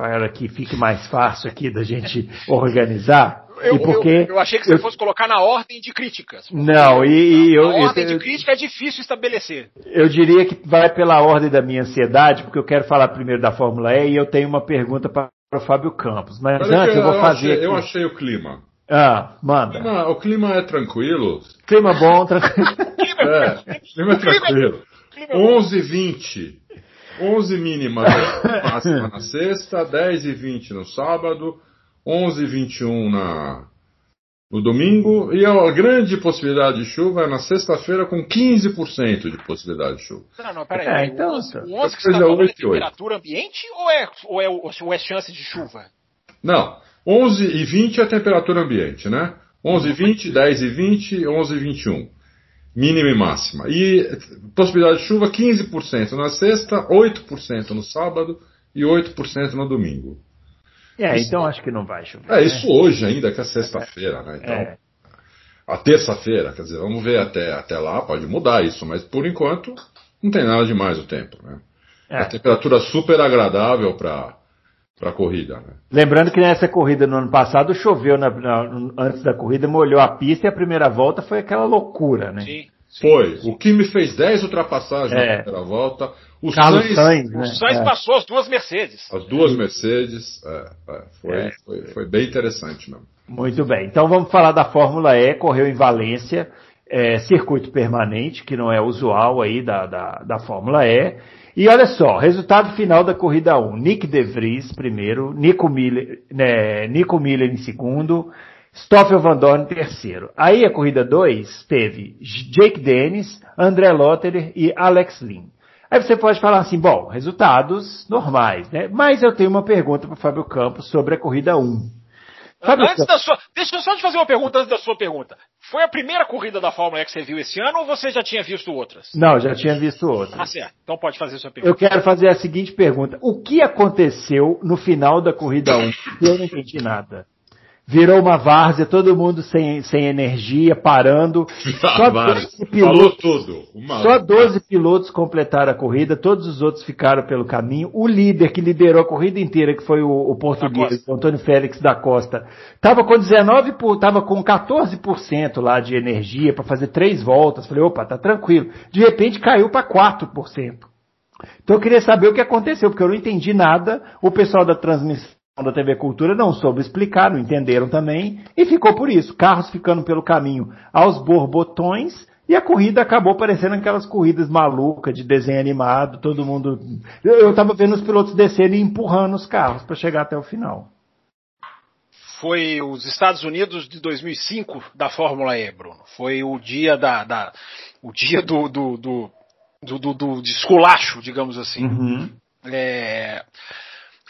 Para que fique mais fácil aqui da gente organizar. Eu, e porque eu, eu achei que você eu, fosse colocar na ordem de críticas. Não, e, e eu. A ordem de crítica é difícil estabelecer. Eu diria que vai pela ordem da minha ansiedade, porque eu quero falar primeiro da Fórmula E e eu tenho uma pergunta para o Fábio Campos. Mas Olha antes eu vou fazer. Achei, eu achei o clima. Ah, manda. O clima, o clima é tranquilo. Clima bom, tranquilo. é, clima é tranquilo. 11 e 20. 11 mínima máxima na sexta, 10 e 20 no sábado, 11 e 21 na, no domingo e a grande possibilidade de chuva é na sexta-feira com 15% de possibilidade de chuva. Não, não, peraí. É, então, o 11, então. o 11 que você Coisa tá falando é 8 e 8. temperatura ambiente ou é, ou, é, ou é chance de chuva? Não, 11 e 20 é a temperatura ambiente, né? 11 e 20, 10 e 20, 11 e 21. Mínima e máxima. E possibilidade de chuva 15% na sexta, 8% no sábado e 8% no domingo. É, Isso- então acho que não vai chover. É né? isso hoje ainda, que é sexta-feira, né? Então, É. a terça-feira, quer dizer, vamos ver até, até lá, pode mudar isso, mas por enquanto não tem nada demais o tempo, né? É. A temperatura super agradável para para corrida, né? Lembrando que nessa corrida no ano passado choveu na- na- antes da corrida, molhou a pista e a primeira volta foi aquela loucura, né? Sim. Foi. O Kimi fez 10 ultrapassagens É. na primeira volta. O Carlos Sainz, Sainz, O né? Sainz É. passou as duas Mercedes. as duas Mercedes. é, é, foi, É. foi, foi bem interessante mesmo. Muito bem. Então vamos falar da Fórmula E, correu em Valência, é, circuito permanente, que não é usual aí da, da, da Fórmula E. E olha só, resultado final da corrida 1. Nick De Vries primeiro, Nico Miller, né, Nico Miller em segundo, Stoffel Van Dorn em terceiro. Aí a corrida 2 teve Jake Dennis, André Lotterer e Alex Lynn. Aí você pode falar assim, bom, resultados normais, né? Mas eu tenho uma pergunta para o Fábio Campos sobre a corrida 1. Fábio Antes da sua, deixa eu só te fazer uma pergunta antes da sua pergunta. Foi a primeira corrida da Fórmula E que você viu esse ano ou você já tinha visto outras? Não, já tinha visto outra. Ah, certo. Então pode fazer sua pergunta. Eu quero fazer a seguinte pergunta. O que aconteceu no final da corrida 1? Eu não entendi nada. Virou uma várzea, todo mundo sem, sem energia, parando. Só Vários. 12 Falou pilotos, tudo. Uma- só 12 pilotos completaram a corrida, todos os outros ficaram pelo caminho. O líder que liderou a corrida inteira, que foi o, o português, o Antônio Félix da Costa, estava com 19, por- tava com 14% lá de energia para fazer três voltas. Falei, opa, tá tranquilo. De repente caiu para 4%. Então eu queria saber o que aconteceu, porque eu não entendi nada. O pessoal da transmissão da TV Cultura não soube explicar, não entenderam também, e ficou por isso. Carros ficando pelo caminho aos borbotões, e a corrida acabou parecendo aquelas corridas malucas de desenho animado, todo mundo. Eu, eu tava vendo os pilotos descendo e empurrando os carros para chegar até o final. Foi os Estados Unidos de 2005 da Fórmula E, Bruno. Foi o dia da, da- o dia do do, do, do, do, do esculacho, digamos assim. Uhum. É,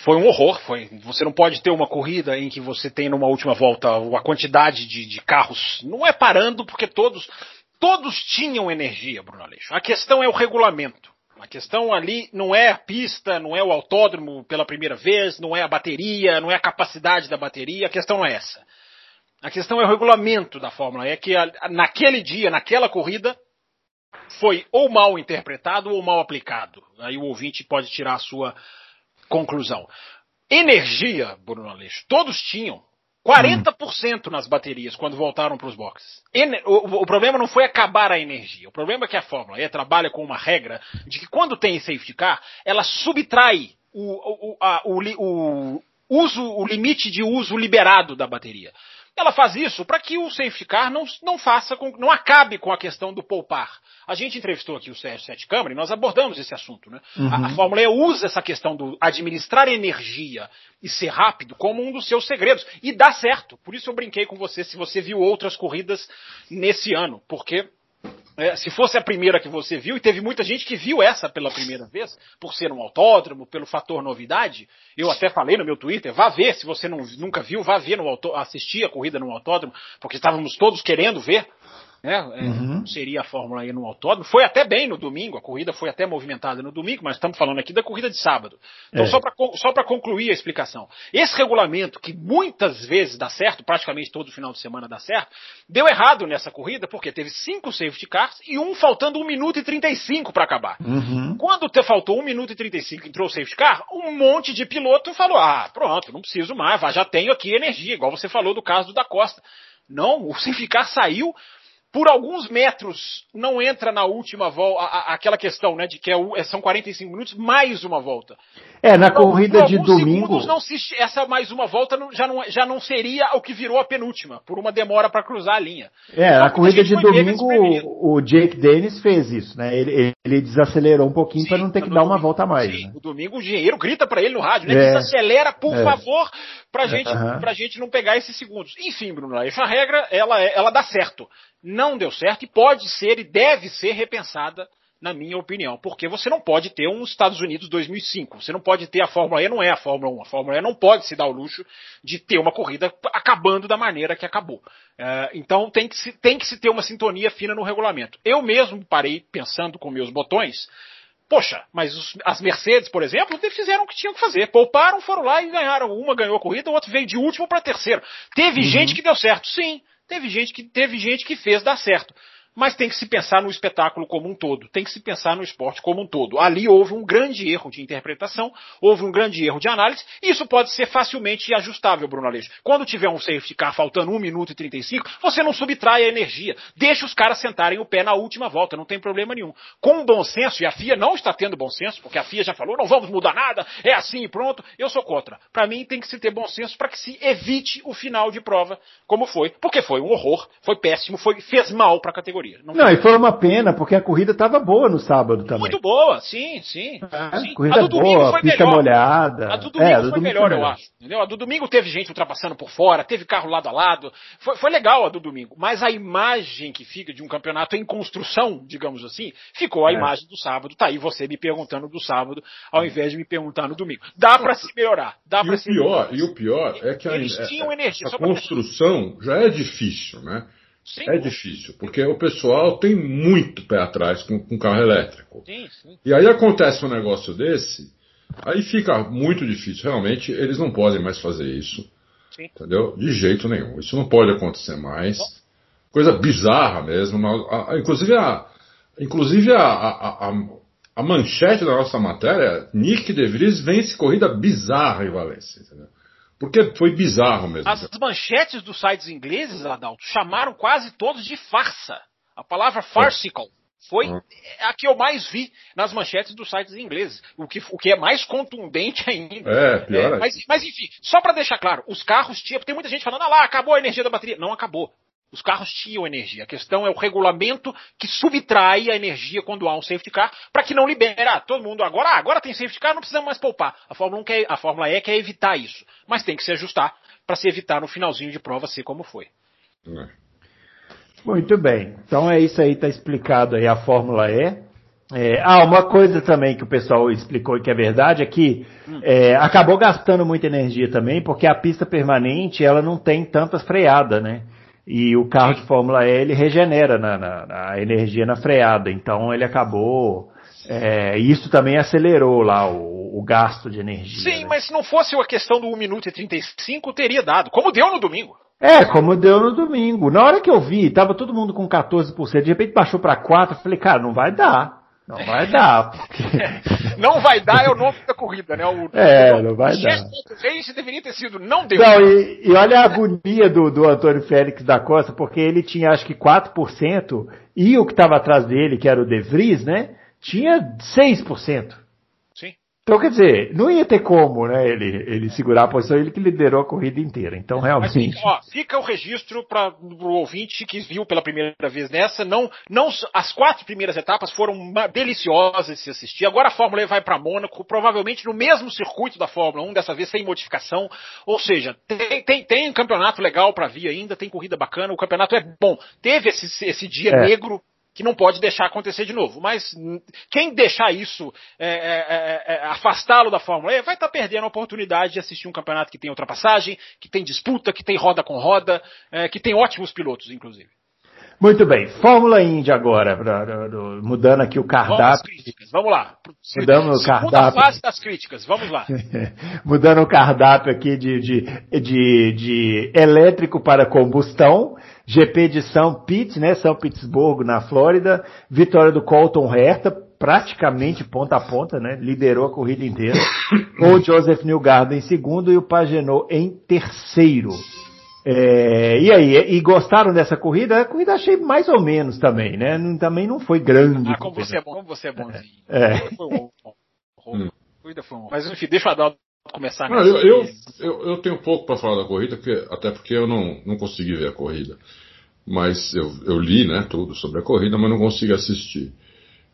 foi um horror. Foi, você não pode ter uma corrida em que você tem numa última volta a quantidade de, de carros. Não é parando, porque todos, todos tinham energia, Bruno Aleixo. A questão é o regulamento. A questão ali não é a pista, não é o autódromo pela primeira vez, não é a bateria, não é a capacidade da bateria. A questão não é essa. A questão é o regulamento da Fórmula E, que naquele dia, naquela corrida, foi ou mal interpretado ou mal aplicado. Aí o ouvinte pode tirar a sua conclusão. Energia, Bruno Aleixo, todos tinham. 40% nas baterias quando voltaram para os boxes. O, problema não foi acabar a energia. O problema é que a Fórmula E trabalha com uma regra de que quando tem safety car, ela subtrai o, o, a- o o uso, o limite de uso liberado da bateria. Ela faz isso para que o safety car não, não faça, com, não acabe com a questão do poupar. A gente entrevistou aqui o Sérgio Sete Câmara e nós abordamos esse assunto. Né? A, a Fórmula E usa essa questão do administrar energia e ser rápido como um dos seus segredos. E dá certo. Por isso eu brinquei com você se você viu outras corridas nesse ano. Porque é, se fosse a primeira que você viu, e teve muita gente que viu essa pela primeira vez, por ser um autódromo, pelo fator novidade, eu até falei no meu Twitter, vá ver, se você não, nunca viu, vá ver no assistir a corrida no autódromo, porque estávamos todos querendo ver, né, é, Uhum. seria a Fórmula E no autódromo. Foi até bem no domingo, a corrida foi até movimentada no domingo, mas estamos falando aqui da corrida de sábado. Então, É. só para só pra concluir a explicação. Esse regulamento, que muitas vezes dá certo, praticamente todo final de semana dá certo, deu errado nessa corrida, porque teve cinco safety cars e um faltando 1 minuto e 35 para acabar. Uhum. Quando te faltou 1 minuto e 35 entrou o safety car, um monte de piloto falou: ah, pronto, não preciso mais, já tenho aqui energia, igual você falou do caso do da Costa. Não, o safety car saiu por alguns metros não entra na última volta, aquela questão, né, de que é, é, são 45 minutos mais uma volta. É, na então, corrida de domingo. Não se, essa mais uma volta já não, já não seria o que virou a penúltima, por uma demora para cruzar a linha. É, na corrida de domingo o Jake Dennis fez isso, né? Ele, ele desacelerou um pouquinho para não ter que dar domingo, uma volta a mais. Sim, né? No domingo o engenheiro grita para ele no rádio, né? É, Desacelera, por é. favor, pra gente, uhum. pra gente não pegar esses segundos. Enfim, Bruno, essa regra, ela, é, ela dá certo não deu certo e pode ser e deve ser repensada, na minha opinião, porque você não pode ter um Estados Unidos 2005, você não pode ter a Fórmula E, não é a Fórmula 1, a Fórmula E não pode se dar o luxo de ter uma corrida acabando da maneira que acabou. É, então tem que, se, tem que se ter uma sintonia fina no regulamento. Eu mesmo parei pensando com meus botões, Poxa, mas os, as Mercedes, por exemplo, fizeram o que tinham que fazer. Pouparam, foram lá e ganharam. Uma ganhou a corrida, o outro veio de último para terceiro. Teve uhum. gente que deu certo, sim. Teve gente que teve gente que fez dar certo. Mas tem que se pensar no espetáculo como um todo, tem que se pensar no esporte como um todo. Ali houve um grande erro de interpretação, houve um grande erro de análise, e isso pode ser facilmente ajustável, Bruno Aleixo. Quando tiver um safety car faltando 1 minuto e 35, você não subtrai a energia. Deixa os caras sentarem o pé na última volta, não tem problema nenhum. Com bom senso, e a FIA não está tendo bom senso, porque a FIA já falou, não vamos mudar nada, é assim e pronto, eu sou contra. Para mim tem que se ter bom senso para que se evite o final de prova, como foi, porque foi um horror, foi péssimo, foi, fez mal para a categoria categoria. Não, não e foi uma pena, porque a corrida estava boa no sábado também. Muito boa, sim, sim. É, sim. Corrida a do boa, foi pista melhor. molhada. A do domingo é, a do foi domingo melhor, foi melhor, eu acho. Entendeu? A do domingo teve gente ultrapassando por fora, teve carro lado a lado. Foi, foi legal a do domingo. Mas a imagem que fica de um campeonato em construção, digamos assim, ficou a é. imagem do sábado. Tá aí você me perguntando do sábado, ao invés de me perguntar no domingo. Dá para se melhorar. Dá e, o se pior, melhorar. e o pior é que a, Eles tinham energia, a construção já é difícil, né? É difícil, porque o pessoal tem muito pé atrás com, com carro elétrico. Sim, sim. E aí acontece um negócio desse, aí fica muito difícil. Realmente, eles não podem mais fazer isso. Sim. Entendeu? De jeito nenhum. Isso não pode acontecer mais. Coisa bizarra mesmo. A, a, inclusive, a, inclusive a, a, a, manchete da nossa matéria, Nick De Vries vence corrida bizarra em Valência. Entendeu? Porque foi bizarro mesmo. As manchetes dos sites ingleses, Adalto, chamaram quase todos de farsa. A palavra farcical foi uhum. a que eu mais vi nas manchetes dos sites ingleses. O que, o que é mais contundente ainda. É, pior. É, mas, mas enfim, só para deixar claro, os carros tinham. Tem muita gente falando, ah lá, acabou a energia da bateria. Não acabou. Os carros tinham energia. A questão é o regulamento que subtrai a energia quando há um safety car para que não libere. Ah, todo mundo agora, ah, agora tem safety car, não precisamos mais poupar. A Fórmula, 1 quer, a Fórmula E quer evitar isso. Mas tem que se ajustar para se evitar no finalzinho de prova ser como foi. É. Muito bem. Então é isso aí, está explicado aí a Fórmula E. É, ah, uma coisa também que o pessoal explicou e que é verdade é que hum. é, acabou gastando muita energia também, porque a pista permanente ela não tem tanta freada, né? E o carro de Fórmula E ele regenera na, na, na energia na freada, então ele acabou. É, isso também acelerou lá o, o gasto de energia. Sim, né? mas se não fosse a questão do 1 minuto e 35, teria dado, como deu no domingo. É, como deu no domingo. Na hora que eu vi, tava todo mundo com 14%, de repente baixou para 4%, eu falei, cara, não vai dar. Não vai dar. Porque... não vai dar é o nome da corrida, né? O, é, o, não vai dar. Race deveria ter sido, não deu. Não, e, e, olha a agonia do, do Antônio Félix da Costa, porque ele tinha acho que 4% e o que estava atrás dele, que era o De Vries, né? Tinha 6%. Então, quer dizer, não ia ter como, né, ele, ele segurar a posição, ele que liderou a corrida inteira. Então, realmente. Mas, ó, fica o registro para o ouvinte que viu pela primeira vez nessa. Não, não, as quatro primeiras etapas foram deliciosas de se assistir. Agora a Fórmula E vai para Mônaco, provavelmente no mesmo circuito da Fórmula 1, dessa vez sem modificação. Ou seja, tem, tem, tem um campeonato legal para vir ainda, tem corrida bacana, o campeonato é bom. Teve esse, esse dia é. negro que não pode deixar acontecer de novo. Mas quem deixar isso é, é, é, é afastá-lo da Fórmula E vai estar tá perdendo a oportunidade de assistir um campeonato que tem ultrapassagem, que tem disputa, que tem roda com roda, é, que tem ótimos pilotos, inclusive. Muito bem, Fórmula Indy agora, mudando aqui o cardápio. Vamos, vamos lá. Mudando o cardápio. fase das críticas, vamos lá. mudando o cardápio aqui de, de, de, de elétrico para combustão. GP de São Pete, né, São Petersburgo, na Flórida, vitória do Colton Herta, praticamente ponta a ponta, né, liderou a corrida inteira, o Joseph Newgarden em segundo e o Pagenot em terceiro. É, e aí, e gostaram dessa corrida? A corrida achei mais ou menos também, né? Também não foi grande. Ah, como você é bom, como você é bonzinho. É. Foi um. Corrida foi um horror. Mas enfim, deixa o Adalto começar. Não, eu, eu, eu, eu tenho pouco para falar da corrida, porque, até porque eu não, não consegui ver a corrida. Mas eu, eu li né, tudo sobre a corrida, mas não consegui assistir.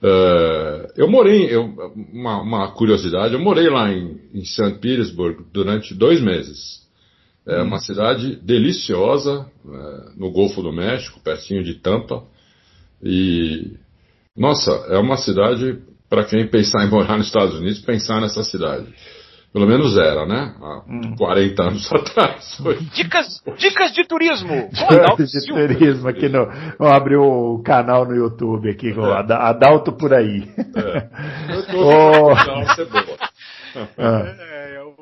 Uh, eu morei, eu, uma, uma, curiosidade, eu morei lá em, em St. Petersburg durante dois meses. É hum. uma cidade deliciosa, é, no Golfo do México, pertinho de Tampa. E, nossa, é uma cidade, para quem pensar em morar nos Estados Unidos, pensar nessa cidade. Pelo menos era, né? Há hum. 40 anos atrás. Foi. Dicas, dicas de turismo. Dicas de turismo aqui no. Vamos abrir o canal no YouTube aqui com é. Adalto por aí. É. Eu tô oh. é,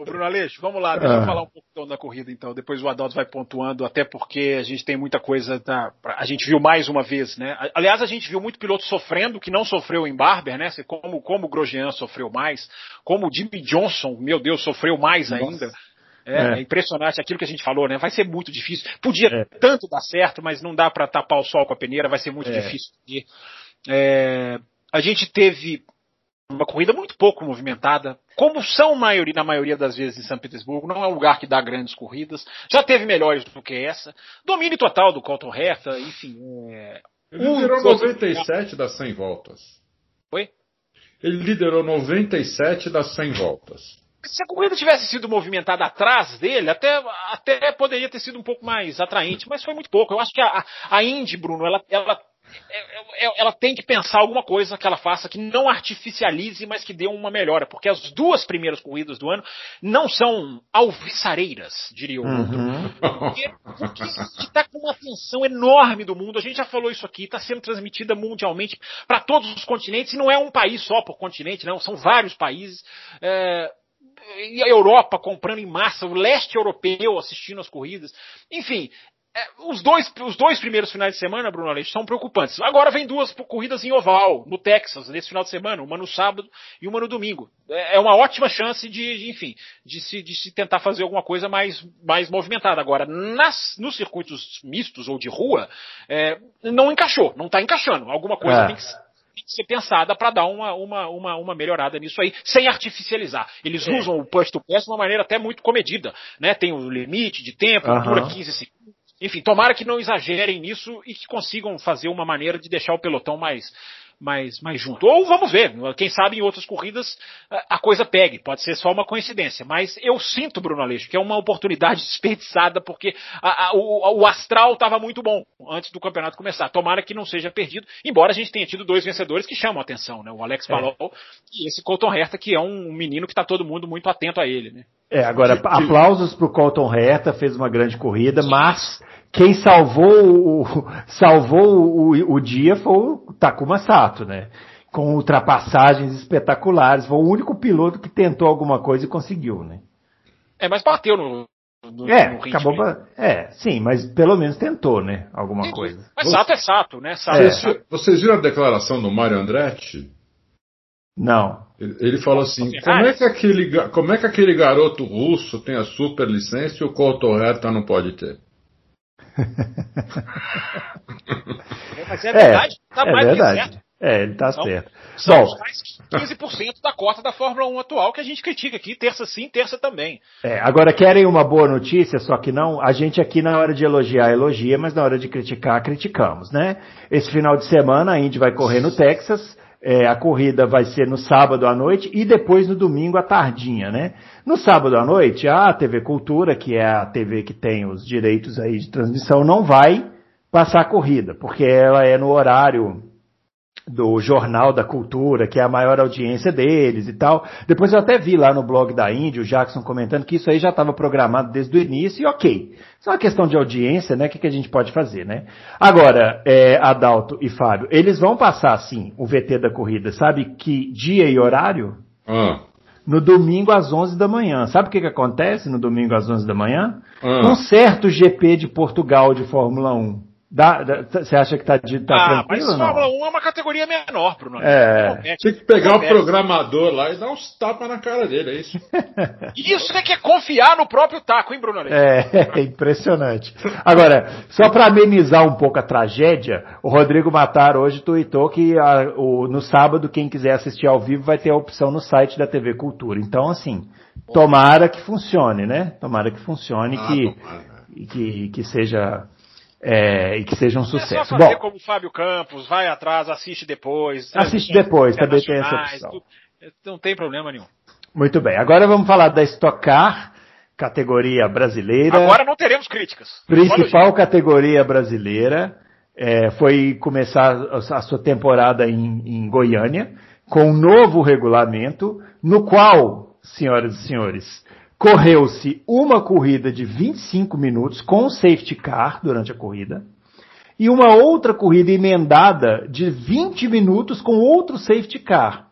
Bruno Aleixo, vamos lá, deixa eu ah. falar um pouco então da corrida, então. Depois o Adalto vai pontuando, até porque a gente tem muita coisa. Da, a gente viu mais uma vez, né? Aliás, a gente viu muito piloto sofrendo, que não sofreu em Barber, né? Como, como o Grosjean sofreu mais, como o Jimmy Johnson, meu Deus, sofreu mais ainda. É, é. é, impressionante aquilo que a gente falou, né? Vai ser muito difícil. Podia é. tanto dar certo, mas não dá para tapar o sol com a peneira, vai ser muito é. difícil. É, a gente teve uma corrida muito pouco movimentada, como são maioria, na maioria das vezes em São Petersburgo, não é um lugar que dá grandes corridas, já teve melhores do que essa, domínio total do Colton Herta, enfim. É, Ele um liderou 97 das 100 voltas. Foi? Ele liderou 97 das 100 voltas. Se a corrida tivesse sido movimentada atrás dele, até, até poderia ter sido um pouco mais atraente, mas foi muito pouco. Eu acho que a, a Indy, Bruno, ela, ela ela tem que pensar alguma coisa que ela faça que não artificialize, mas que dê uma melhora, porque as duas primeiras corridas do ano não são alviçareiras, diria o outro. Uhum. Porque, porque está com uma atenção enorme do mundo. A gente já falou isso aqui, está sendo transmitida mundialmente para todos os continentes, e não é um país só por continente, não, são vários países. É, e a Europa comprando em massa, o leste europeu assistindo as corridas. Enfim, é, os, dois, os dois primeiros finais de semana, Bruno Aleixo, são preocupantes. Agora vem duas corridas em oval, no Texas, nesse final de semana, uma no sábado e uma no domingo. É, é uma ótima chance de, enfim, de se, de se tentar fazer alguma coisa mais, mais movimentada. Agora, nas, nos circuitos mistos ou de rua, é, não encaixou, não está encaixando. Alguma coisa é. tem que tem que ser pensada para dar uma, uma, uma, uma, melhorada nisso aí, sem artificializar. Eles é. usam o push to pass de uma maneira até muito comedida, né? Tem o limite de tempo, uhum. dura 15 segundos enfim, tomara que não exagerem nisso e que consigam fazer uma maneira de deixar o pelotão mais, mais, mais junto. Ou vamos ver, quem sabe em outras corridas a coisa pegue, pode ser só uma coincidência. Mas eu sinto, Bruno Aleixo, que é uma oportunidade desperdiçada, porque a, a, o, o, astral estava muito bom antes do campeonato começar. Tomara que não seja perdido, embora a gente tenha tido dois vencedores que chamam a atenção, né? O Alex Palou é. e esse Colton Herta, que é um menino que está todo mundo muito atento a ele, né? É, agora, aplausos para o Colton Herta, fez uma grande corrida, mas quem salvou o, salvou o, o dia foi o Takuma Sato, né? Com ultrapassagens espetaculares. Foi o único piloto que tentou alguma coisa e conseguiu, né? É, mas bateu no. no é, no acabou. É, sim, mas pelo menos tentou, né? Alguma coisa. Mas Sato é Sato, né? Sato é. Vocês, vocês viram a declaração do Mário Andretti? Não. Ele, ele falou assim: como é, que aquele, como é que aquele garoto russo tem a super licença e o Couto Herta não pode ter? Mas é verdade, é, tá é mais verdade. certo. É, ele tá então, certo. São Bom, 15% da cota da Fórmula 1 atual que a gente critica aqui, terça sim, terça também. É, agora querem uma boa notícia, só que não, a gente aqui na hora de elogiar, elogia, mas na hora de criticar, criticamos, né? Esse final de semana a Indy vai correr no Texas, é, a corrida vai ser no sábado à noite e depois no domingo à tardinha, né? No sábado à noite, a TV Cultura, que é a TV que tem os direitos aí de transmissão, não vai passar a corrida, porque ela é no horário do Jornal da Cultura, que é a maior audiência deles e tal. Depois eu até vi lá no blog da Índia, o Jackson comentando que isso aí já estava programado desde o início e ok. Isso é uma questão de audiência, né? O que, que a gente pode fazer, né? Agora, é, Adalto e Fábio, eles vão passar, sim, o VT da corrida. Sabe que dia e horário? Ah. No domingo às 11 da manhã. Sabe o que, que acontece no domingo às 11 da manhã? Ah. Um certo GP de Portugal de Fórmula 1 Você acha que tá, de, tá ah, tranquilo? Mas Fórmula 1 é uma categoria menor, Bruno. É. Tem que pegar o programador lá e dar uns tapas na cara dele, é isso. isso é que é confiar no próprio taco, hein, Bruno? É, é impressionante. Agora, só para amenizar um pouco a tragédia, o Rodrigo Matar hoje tweetou que a, o, no sábado, quem quiser assistir ao vivo vai ter a opção no site da TV Cultura. Então, assim, tomara que funcione, né? Tomara que funcione, ah, que, que, que seja é, e que seja um sucesso. É só fazer Bom, como o Fábio Campos, vai atrás, assiste depois. Assiste depois, também tem essa opção. Tudo, não tem problema nenhum. Muito bem, agora vamos falar da Stock Car, categoria brasileira. Agora não teremos críticas. Principal categoria brasileira. É, foi começar a sua temporada em, em Goiânia, com um novo regulamento, no qual, senhoras e senhores, Correu-se uma corrida de 25 minutos com safety car durante a corrida e uma outra corrida emendada de 20 minutos com outro safety car.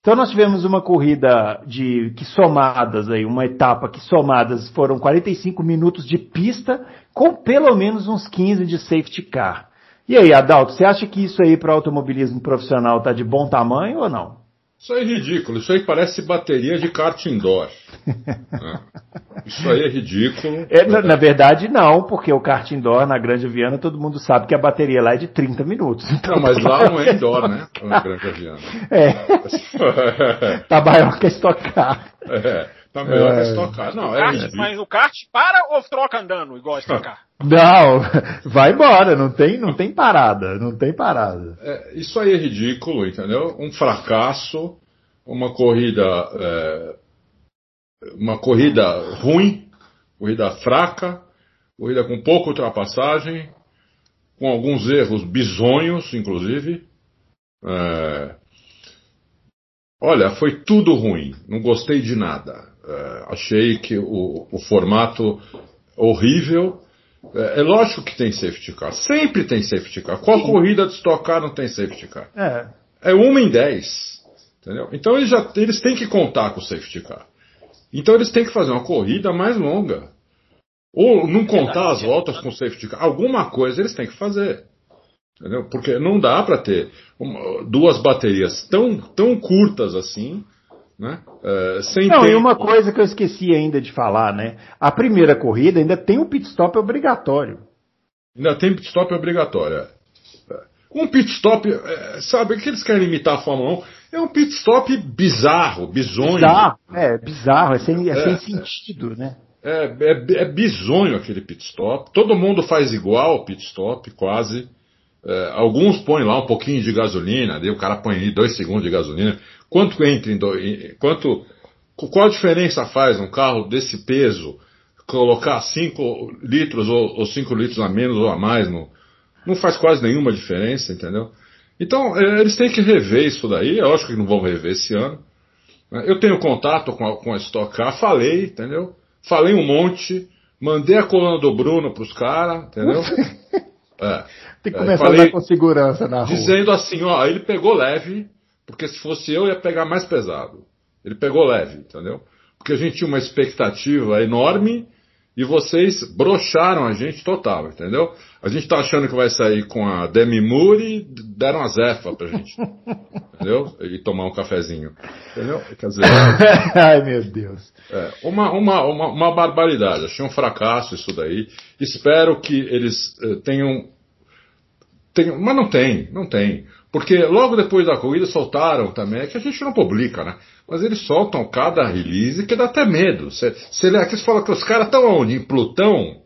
Então nós tivemos uma corrida de que somadas aí, uma etapa que somadas foram 45 minutos de pista com pelo menos uns 15 de safety car. E aí, Adalto, você acha que isso aí para automobilismo profissional está de bom tamanho ou não? Isso aí é ridículo. Isso aí parece bateria de kart indoor. é. Isso aí é ridículo. É, na, na, verdade, não, porque o kart indoor na Grande Viana todo mundo sabe que a bateria lá é de 30 minutos. Então não, mas lá não é indoor, né? Na Grande Viana. É. tá maior que a Stock Car. É. Tá melhor é. que Stock Car. Não, é kart, mas o kart para ou troca andando, igual a Stock Car? Não, vai embora, não tem, não tem parada, não tem parada. É, isso aí é ridículo, entendeu? Um fracasso, uma corrida, é, uma corrida ruim, corrida fraca, corrida com pouca ultrapassagem, com alguns erros bizonhos, inclusive. É, olha, foi tudo ruim, não gostei de nada. É, achei que o, o formato horrível. É, é, lógico que tem safety car. Sempre tem safety car. Qual Sim. corrida de Stock Car não tem safety car? É. É uma em dez. Entendeu? Então eles, já, eles têm que contar com o safety car. Então eles têm que fazer uma corrida mais longa. Ou não contar as voltas com o safety car. Alguma coisa eles têm que fazer. Entendeu? Porque não dá para ter duas baterias tão, tão curtas assim né? Uh, sem Não, tempo. e uma coisa que eu esqueci ainda de falar, né? A primeira corrida ainda tem um pit stop obrigatório. Ainda tem pit stop obrigatório. É. Um pit stop, é, sabe, o que eles querem imitar a Fórmula 1? É um pit stop bizarro, bizonho. Bizarro, é, bizarro, é sem, é, é sem sentido, né? É, é, é bizonho aquele pit stop. Todo mundo faz igual o pit stop, quase. É, alguns põem lá um pouquinho de gasolina, daí o cara põe aí dois segundos de gasolina. Quanto entra em, quanto qual a diferença faz um carro desse peso colocar 5 litros ou 5 litros a menos ou a mais no, não faz quase nenhuma diferença, entendeu? Então é, eles têm que rever isso daí, eu acho que não vão rever esse ano. Eu tenho contato com a, com a Stock Car, falei, entendeu? Falei um monte, mandei a coluna do Bruno pros caras, entendeu? É, Tem que começar falei, a dar com segurança na rua. Dizendo assim, ó, ele pegou leve, porque se fosse eu, ia pegar mais pesado. Ele pegou leve, entendeu? Porque a gente tinha uma expectativa enorme e vocês brocharam a gente total, entendeu? A gente tá achando que vai sair com a Demi Moore e deram a Zefa pra gente. entendeu? E tomar um cafezinho. Entendeu? Quer dizer. Ai, meu Deus. É, uma, uma, uma, uma, barbaridade. Achei um fracasso isso daí. Espero que eles eh, tenham. tenham mas não tem, não tem. Porque logo depois da corrida soltaram também, é que a gente não publica, né? Mas eles soltam cada release que dá até medo. Você, você, aqui você fala que os caras estão onde? Em Plutão?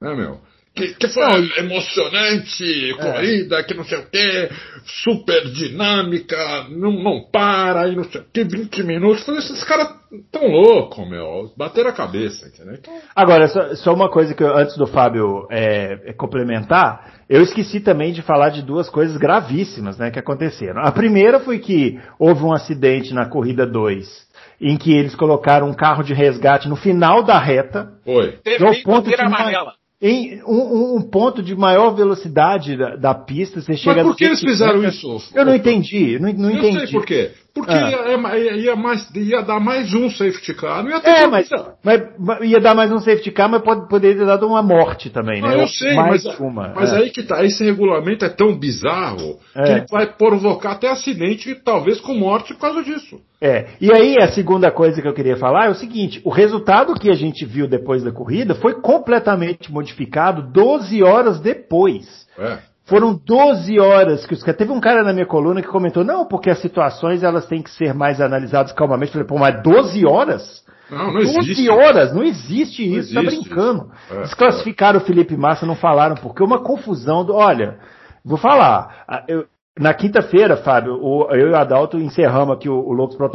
Né, meu? Que, que foi emocionante, corrida, é. que não sei o que, super dinâmica, não, não para, e não sei o que, 20 minutos. Falei, esses caras tão loucos, meu, bateram a cabeça, entendeu? Então... Agora, só, só, uma coisa que eu, antes do Fábio é, é, complementar, eu esqueci também de falar de duas coisas gravíssimas, né, que aconteceram. A primeira foi que houve um acidente na corrida 2 em que eles colocaram um carro de resgate no final da reta. Foi. Teve ponto de amarela em um, um, ponto de maior velocidade da, da pista, você chega... Mas por que eles fizeram isso? Eu não entendi, não, não eu entendi. sei por quê. Porque ah. ia, ia, mais, ia dar mais um safety car, não ia ter É, mas, mas, ia dar mais um safety car, mas pode, poderia ter dado uma morte também, né? Ah, eu sei, mais mas, uma, mas é. aí que tá, esse regulamento é tão bizarro é. que ele vai provocar até acidente, talvez com morte por causa disso. É, e aí a segunda coisa que eu queria falar é o seguinte, o resultado que a gente viu depois da corrida foi completamente modificado 12 horas depois. É. Foram 12 horas que os Teve um cara na minha coluna que comentou, não, porque as situações elas têm que ser mais analisadas calmamente. Eu falei, pô, mas 12 horas? Não, não 12 existe. horas, não existe isso, não tá existe brincando. Isso. É, Desclassificaram é. o Felipe Massa, não falaram, porque uma confusão do. Olha, vou falar. Eu, na quinta-feira, Fábio, eu e o Adalto encerramos aqui o, o, Loucos por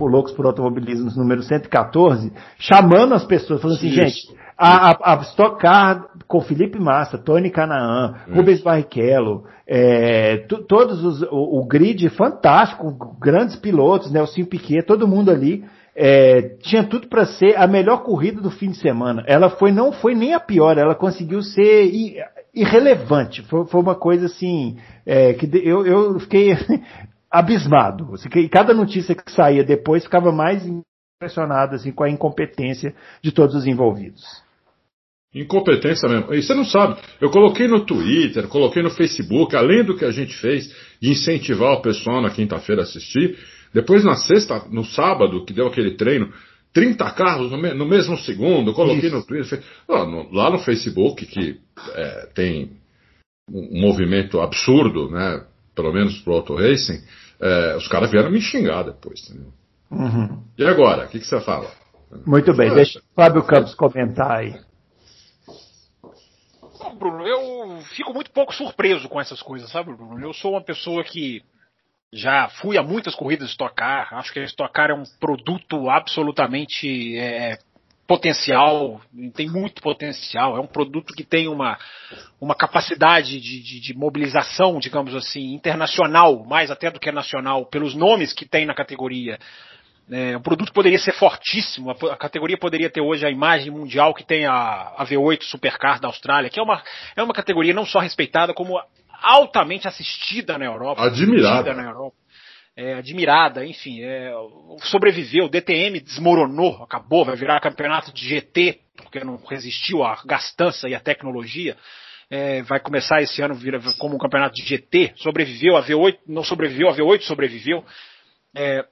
o Loucos por Automobilismo número 114, chamando as pessoas, falando assim, gente, a, a, a Stock Car com Felipe Massa, Tony Canaan, hum. Rubens Barrichello, é, todos os, o, o, grid fantástico, grandes pilotos, Nelson Piquet, todo mundo ali, é, tinha tudo para ser a melhor corrida do fim de semana. Ela foi, não foi nem a pior, ela conseguiu ser irrelevante. Foi, foi uma coisa assim, é, que eu, eu fiquei abismado. Assim, cada notícia que saía depois ficava mais impressionado assim, com a incompetência de todos os envolvidos. Incompetência mesmo. E você não sabe. Eu coloquei no Twitter, coloquei no Facebook, além do que a gente fez de incentivar o pessoal na quinta-feira a assistir. Depois na sexta, no sábado, que deu aquele treino, 30 carros no, me no mesmo segundo, coloquei Isso. no Twitter. Lá no Facebook, que é, tem um movimento absurdo, né? Pelo menos pro Auto Racing, é, os caras vieram me xingar depois. Uhum. E agora, o que, que, você fala? Muito bem, deixa o Fábio Campos comentar aí. Bruno, eu fico muito pouco surpreso com essas coisas, sabe, Bruno? Eu sou uma pessoa que já fui a muitas corridas de Stock Car, acho que a Stock Car é um produto absolutamente é, potencial, tem muito potencial, é um produto que tem uma, uma capacidade de, de, de, mobilização, digamos assim, internacional, mais até do que nacional, pelos nomes que tem na categoria. É, o produto poderia ser fortíssimo, a, a, categoria poderia ter hoje a imagem mundial que tem a, a V8 Supercar da Austrália, que é uma, é uma categoria não só respeitada, como altamente assistida na Europa. Admirada. Na Europa é, admirada, enfim, é, sobreviveu, o DTM desmoronou, acabou, vai virar campeonato de GT, porque não resistiu à gastança e à tecnologia. É, vai começar esse ano vira como um campeonato de GT, sobreviveu a V8, não sobreviveu, a V8 sobreviveu. É,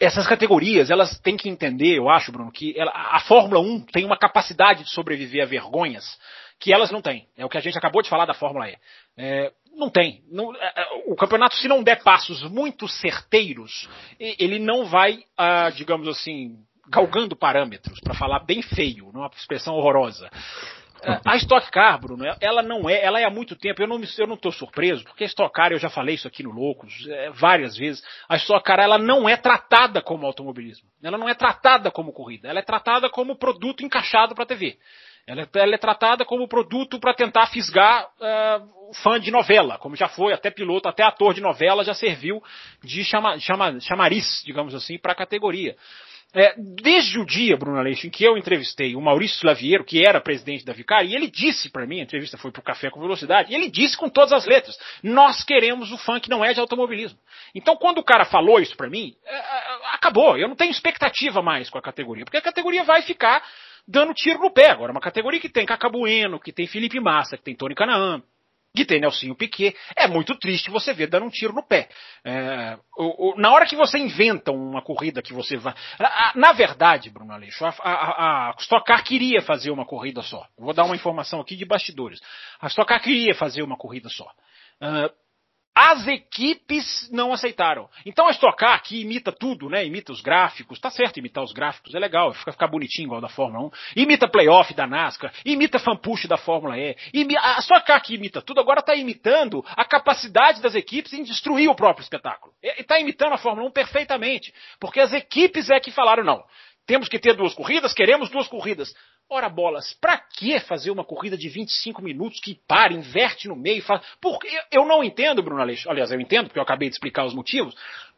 essas categorias, elas têm que entender, eu acho, Bruno, que ela, a Fórmula 1 tem uma capacidade de sobreviver a vergonhas que elas não têm. É o que a gente acabou de falar da Fórmula E. É, não tem. Não, é, é, o campeonato, se não der passos muito certeiros, ele não vai, ah, digamos assim, galgando parâmetros, para falar bem feio, numa expressão horrorosa. É, a Stock Car, Bruno, ela não é, ela é há muito tempo, eu não eu não estou surpreso, porque a Stock Car, eu já falei isso aqui no Loucos é, várias vezes, a Stock Car ela não é tratada como automobilismo, ela não é tratada como corrida, ela é tratada como produto encaixado para a TV. Ela é, ela é, tratada como produto para tentar fisgar uh, fã de novela, como já foi, até piloto, até ator de novela já serviu de chama, chama, chamariz, digamos assim, para a categoria. É, desde o dia, Bruno Aleixo, em que eu entrevistei o Maurício Slaviero, que era presidente da Vicari, e ele disse para mim, a entrevista foi para o Café com Velocidade, e ele disse com todas as letras, nós queremos o que não é de automobilismo. Então, quando o cara falou isso para mim, é, é, acabou, eu não tenho expectativa mais com a categoria, porque a categoria vai ficar dando tiro no pé. Agora, uma categoria que tem Cacabueno, que tem Felipe Massa, que tem Tony Canaan, que tem Nelsinho Piquet, é muito triste você ver dando um tiro no pé. É, o, o, na hora que você inventa uma corrida que você vai. na verdade, Bruno Aleixo, a, a, a Stock Car queria fazer uma corrida só. Vou dar uma informação aqui de bastidores. A Stock Car queria fazer uma corrida só. Uh, as equipes não aceitaram. Então a Stock Car, que imita tudo, né? Imita os gráficos, tá certo imitar os gráficos, é legal, fica, bonitinho igual da Fórmula 1. Imita playoff da NASCAR, imita fanpush da Fórmula E. A Stock Car que imita tudo agora está imitando a capacidade das equipes em destruir o próprio espetáculo. E está imitando a Fórmula 1 perfeitamente, porque as equipes é que falaram não. Temos que ter duas corridas, queremos duas corridas. Ora bolas, para que fazer uma corrida de 25 minutos que para, inverte no meio, faz... Porque eu não entendo, Bruno Aleixo. Aliás, eu entendo, porque eu acabei de explicar os motivos.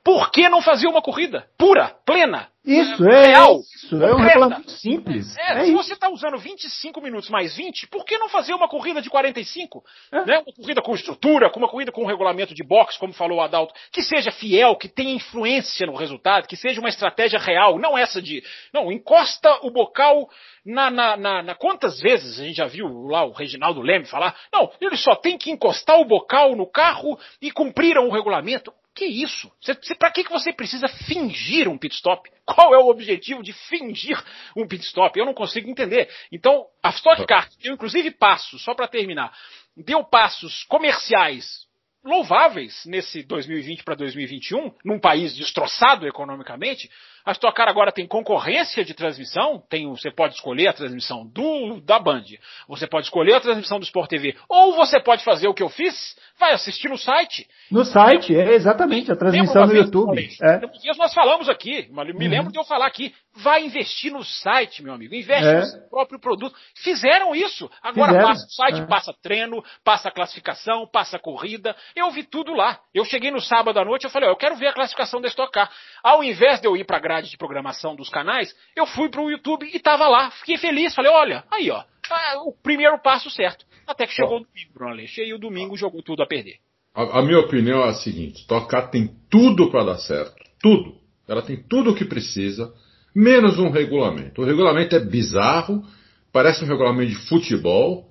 Por que não fazer uma corrida pura, plena? Isso, é, real, isso, é um regulamento simples. É, é se isso. você está usando 25 minutos mais 20, por que não fazer uma corrida de 45? É. Né? Uma corrida com estrutura, com uma corrida com um regulamento de boxe, como falou o Adalto, que seja fiel, que tenha influência no resultado, que seja uma estratégia real, não essa de, não, encosta o bocal na, na, na, na quantas vezes a gente já viu lá o Reginaldo Leme falar, não, ele só tem que encostar o bocal no carro e cumpriram o regulamento. Que isso? Para que, que você precisa fingir um pit stop? Qual é o objetivo de fingir um pit stop? Eu não consigo entender. Então, a Stock Car deu inclusive passos, só para terminar, deu passos comerciais louváveis nesse 2020 para 2021, num país destroçado economicamente, a Stock Car agora tem concorrência de transmissão, tem, você pode escolher a transmissão do, da Band, você pode escolher a transmissão do Sport TV, ou você pode fazer o que eu fiz, vai assistir no site. No site, é exatamente, a transmissão no YouTube. É. Nós falamos aqui, me uhum. lembro de eu falar aqui, vai investir no site, meu amigo, investe é. no seu próprio produto. Fizeram isso, agora Fizeram. passa o site, é. passa treino, passa classificação, passa corrida, eu vi tudo lá. Eu cheguei no sábado à noite, eu falei, ó, eu quero ver a classificação da Stock Car. Ao invés de eu ir para grade de programação dos canais, eu fui para o YouTube e estava lá. Fiquei feliz. Falei, olha, aí ó, tá o primeiro passo certo. Até que chegou o domingo, Bruno Aleixo. E o domingo jogou tudo a perder. A, a minha opinião é a seguinte: Tocar tem tudo para dar certo. Tudo. Ela tem tudo o que precisa, menos um regulamento. O regulamento é bizarro, parece um regulamento de futebol.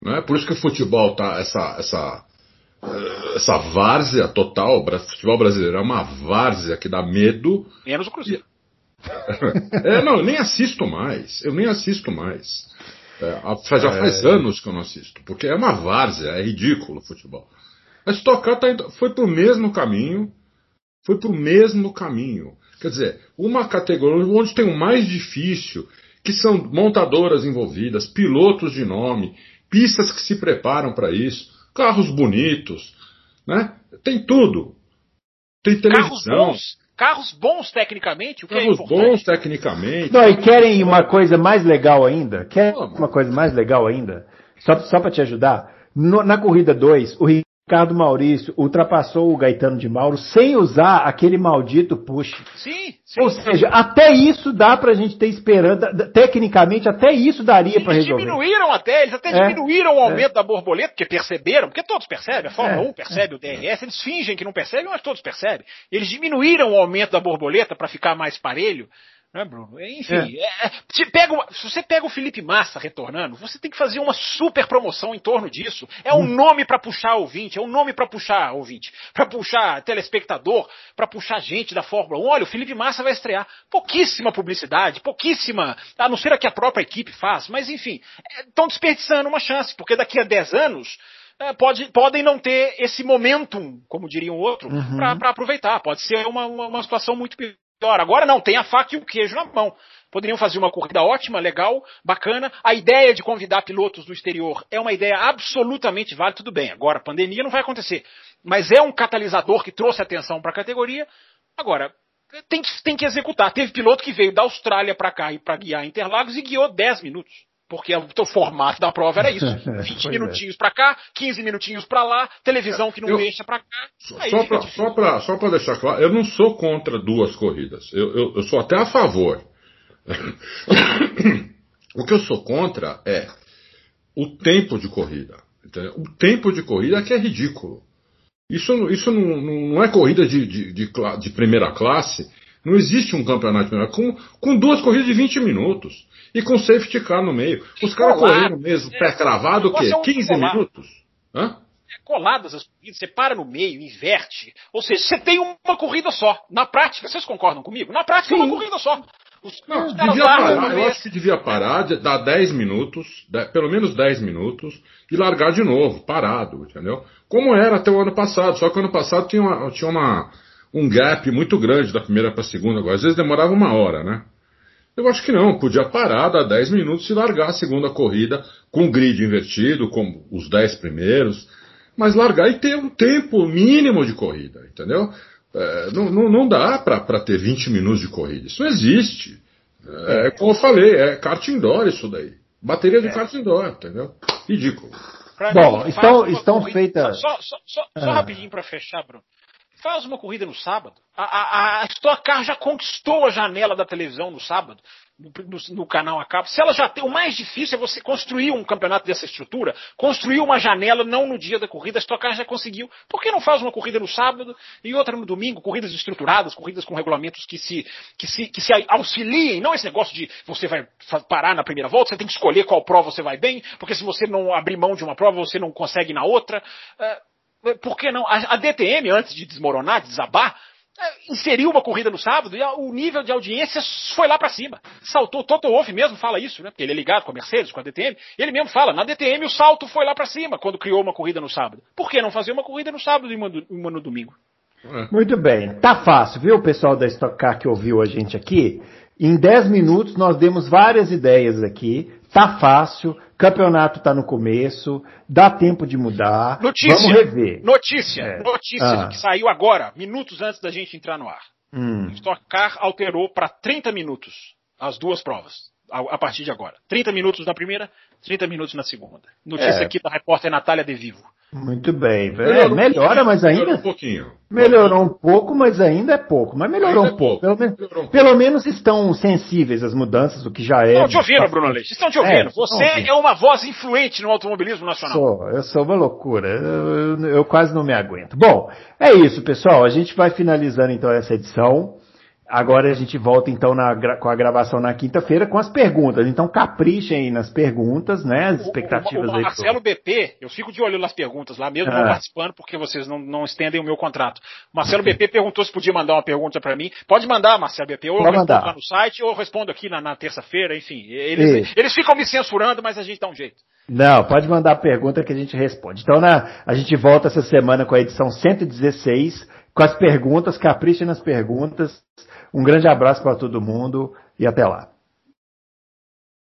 Né? Por isso que o futebol tá essa, essa essa várzea total, o futebol brasileiro é uma várzea que dá medo. Menos o Cruzeiro. é, não, eu nem assisto mais. Eu nem assisto mais. É, já faz é... anos que eu não assisto, porque é uma várzea, é ridículo o futebol. A Stock Car tá indo, foi pro mesmo caminho, foi pro mesmo caminho. Quer dizer, uma categoria onde tem o mais difícil, que são montadoras envolvidas, pilotos de nome, pistas que se preparam para isso, carros bonitos, né? Tem tudo. Tem televisão. Carros bons, carros bons tecnicamente, o que é carros é bons tecnicamente. Não, e querem uma coisa mais legal ainda? Querem uma coisa mais legal ainda? Só, só para te ajudar. No, na corrida 2, o Ricardo Maurício ultrapassou o Gaetano de Mauro sem usar aquele maldito push. Sim, sim. Ou seja, até isso dá pra gente ter esperança. Tecnicamente, até isso daria para resolver. Eles diminuíram até, eles até é, diminuíram o é. aumento é. da borboleta, porque perceberam, porque todos percebem, a Fórmula é, 1 percebe o DRS, eles fingem que não percebem, mas todos percebem. Eles diminuíram o aumento da borboleta para ficar mais parelho. Né, Bruno? Enfim, é. É, se, pega se você pega o Felipe Massa retornando, você tem que fazer uma super promoção em torno disso. É um hum. nome para puxar ouvinte, é um nome para puxar ouvinte, para puxar telespectador, para puxar gente da Fórmula 1. Olha, o Felipe Massa vai estrear. Pouquíssima publicidade, pouquíssima, a não ser a que a própria equipe faz, mas enfim, estão é, desperdiçando uma chance, porque daqui a 10 anos. É, pode, podem não ter esse momentum, como diria um outro, uhum. para aproveitar. Pode ser uma, uma, uma situação muito pior Agora não, tem a faca e o queijo na mão. Poderiam fazer uma corrida ótima, legal, bacana. A ideia de convidar pilotos do exterior é uma ideia absolutamente válida, tudo bem. Agora, pandemia não vai acontecer. Mas é um catalisador que trouxe atenção para a categoria. Agora, tem que, tem que executar. Teve piloto que veio da Austrália para cá e para guiar Interlagos e guiou 10 minutos porque o formato da prova era isso. 20 é. minutinhos é. para cá, 15 minutinhos para lá, televisão que não eu, deixa para cá. Só para só só deixar claro, eu não sou contra duas corridas. Eu, eu, eu sou até a favor. o que eu sou contra é o tempo de corrida. Entendeu? O tempo de corrida é que é ridículo. Isso, isso não, não é corrida de, de, de, de primeira classe. Não existe um campeonato com, com duas corridas de 20 minutos. E com safety car no meio. Os caras correram mesmo, pé cravado, o quê? 15 é minutos? Hã? É coladas as corridas, você para no meio, inverte. Ou seja, você tem uma corrida só. Na prática, vocês concordam comigo? Na prática Sim. é uma corrida só. Os, não, os devia parar, eu acho que devia parar, dar 10 minutos, pelo menos 10 minutos, e largar de novo, parado, entendeu? Como era até o ano passado, só que o ano passado tinha, uma, tinha uma, um gap muito grande da primeira para a segunda, agora às vezes demorava uma hora, né? Eu acho que não, podia parar, dar 10 minutos e largar a segunda corrida com o grid invertido, com os 10 primeiros, mas largar e ter um tempo mínimo de corrida, entendeu? É, não, não, não, dá para ter 20 minutos de corrida, isso não existe. É, é como eu falei, é kart indoor isso daí. Bateria de é. kart indoor, entendeu? Ridículo. Pra Bom, mim, estão, estão feitas. Só, só, só, só ah. rapidinho para fechar, Bruno Faz uma corrida no sábado. A, a, a Stock Car já conquistou a janela da televisão no sábado, no, no, no, canal a cabo. Se ela já tem, o mais difícil é você construir um campeonato dessa estrutura, construir uma janela não no dia da corrida. A Stock Car já conseguiu. Por que não faz uma corrida no sábado e outra no domingo? Corridas estruturadas, corridas com regulamentos que se, que se, que se auxiliem. Não esse negócio de você vai parar na primeira volta, você tem que escolher qual prova você vai bem, porque se você não abrir mão de uma prova, você não consegue na outra. Uh, por que não? A, a DTM, antes de desmoronar, de desabar, é, inseriu uma corrida no sábado e o nível de audiência foi lá para cima. Saltou, Toto Wolff mesmo fala isso, né? Porque ele é ligado com a Mercedes, com a DTM. Ele mesmo fala, na DTM o salto foi lá para cima quando criou uma corrida no sábado. Por que não fazer uma corrida no sábado e uma, uma no domingo? É. Muito bem. Tá fácil, viu, pessoal da Stock Car que ouviu a gente aqui? Em 10 minutos nós demos várias ideias aqui. Tá fácil, campeonato tá no começo, dá tempo de mudar. Notícia. Vamos rever. Notícia. É. Notícia ah. que saiu agora, minutos antes da gente entrar no ar. Hum. Stock Car alterou para 30 minutos as duas provas. A, a, partir de agora. 30 minutos na primeira, 30 minutos na segunda. Notícia é. aqui da repórter Natália De Vivo. Muito bem. É, melhora, mas ainda. Melhorou um pouquinho. Melhorou um pouco, mas ainda é pouco. Mas melhorou ainda um pouco. Pelo, melhorou um pouco. pelo, menos estão sensíveis às mudanças, o que já é. Estão te ouvindo, Bruno Leite. Estão te ouvindo. É, Você ouvindo. é uma voz influente no automobilismo nacional. Sou, eu sou uma loucura. Eu, eu, eu quase não me aguento. Bom, é isso, pessoal. A gente vai finalizando então essa edição. Agora a gente volta então na, com a gravação na quinta-feira com as perguntas. Então caprichem aí nas perguntas, né? As expectativas o, o, o Marcelo BP, eu fico de olho nas perguntas lá, mesmo ah. não participando, porque vocês não, não estendem o meu contrato. O Marcelo BP perguntou se podia mandar uma pergunta para mim. Pode mandar, Marcelo BP, ou eu respondo mandar. lá no site, ou eu respondo aqui na, na terça-feira, enfim. Eles, eles ficam me censurando, mas a gente dá um jeito. Não, pode mandar a pergunta que a gente responde. Então na, a gente volta essa semana com a edição 116, com as perguntas, caprichem nas perguntas. Um grande abraço para todo mundo e até lá.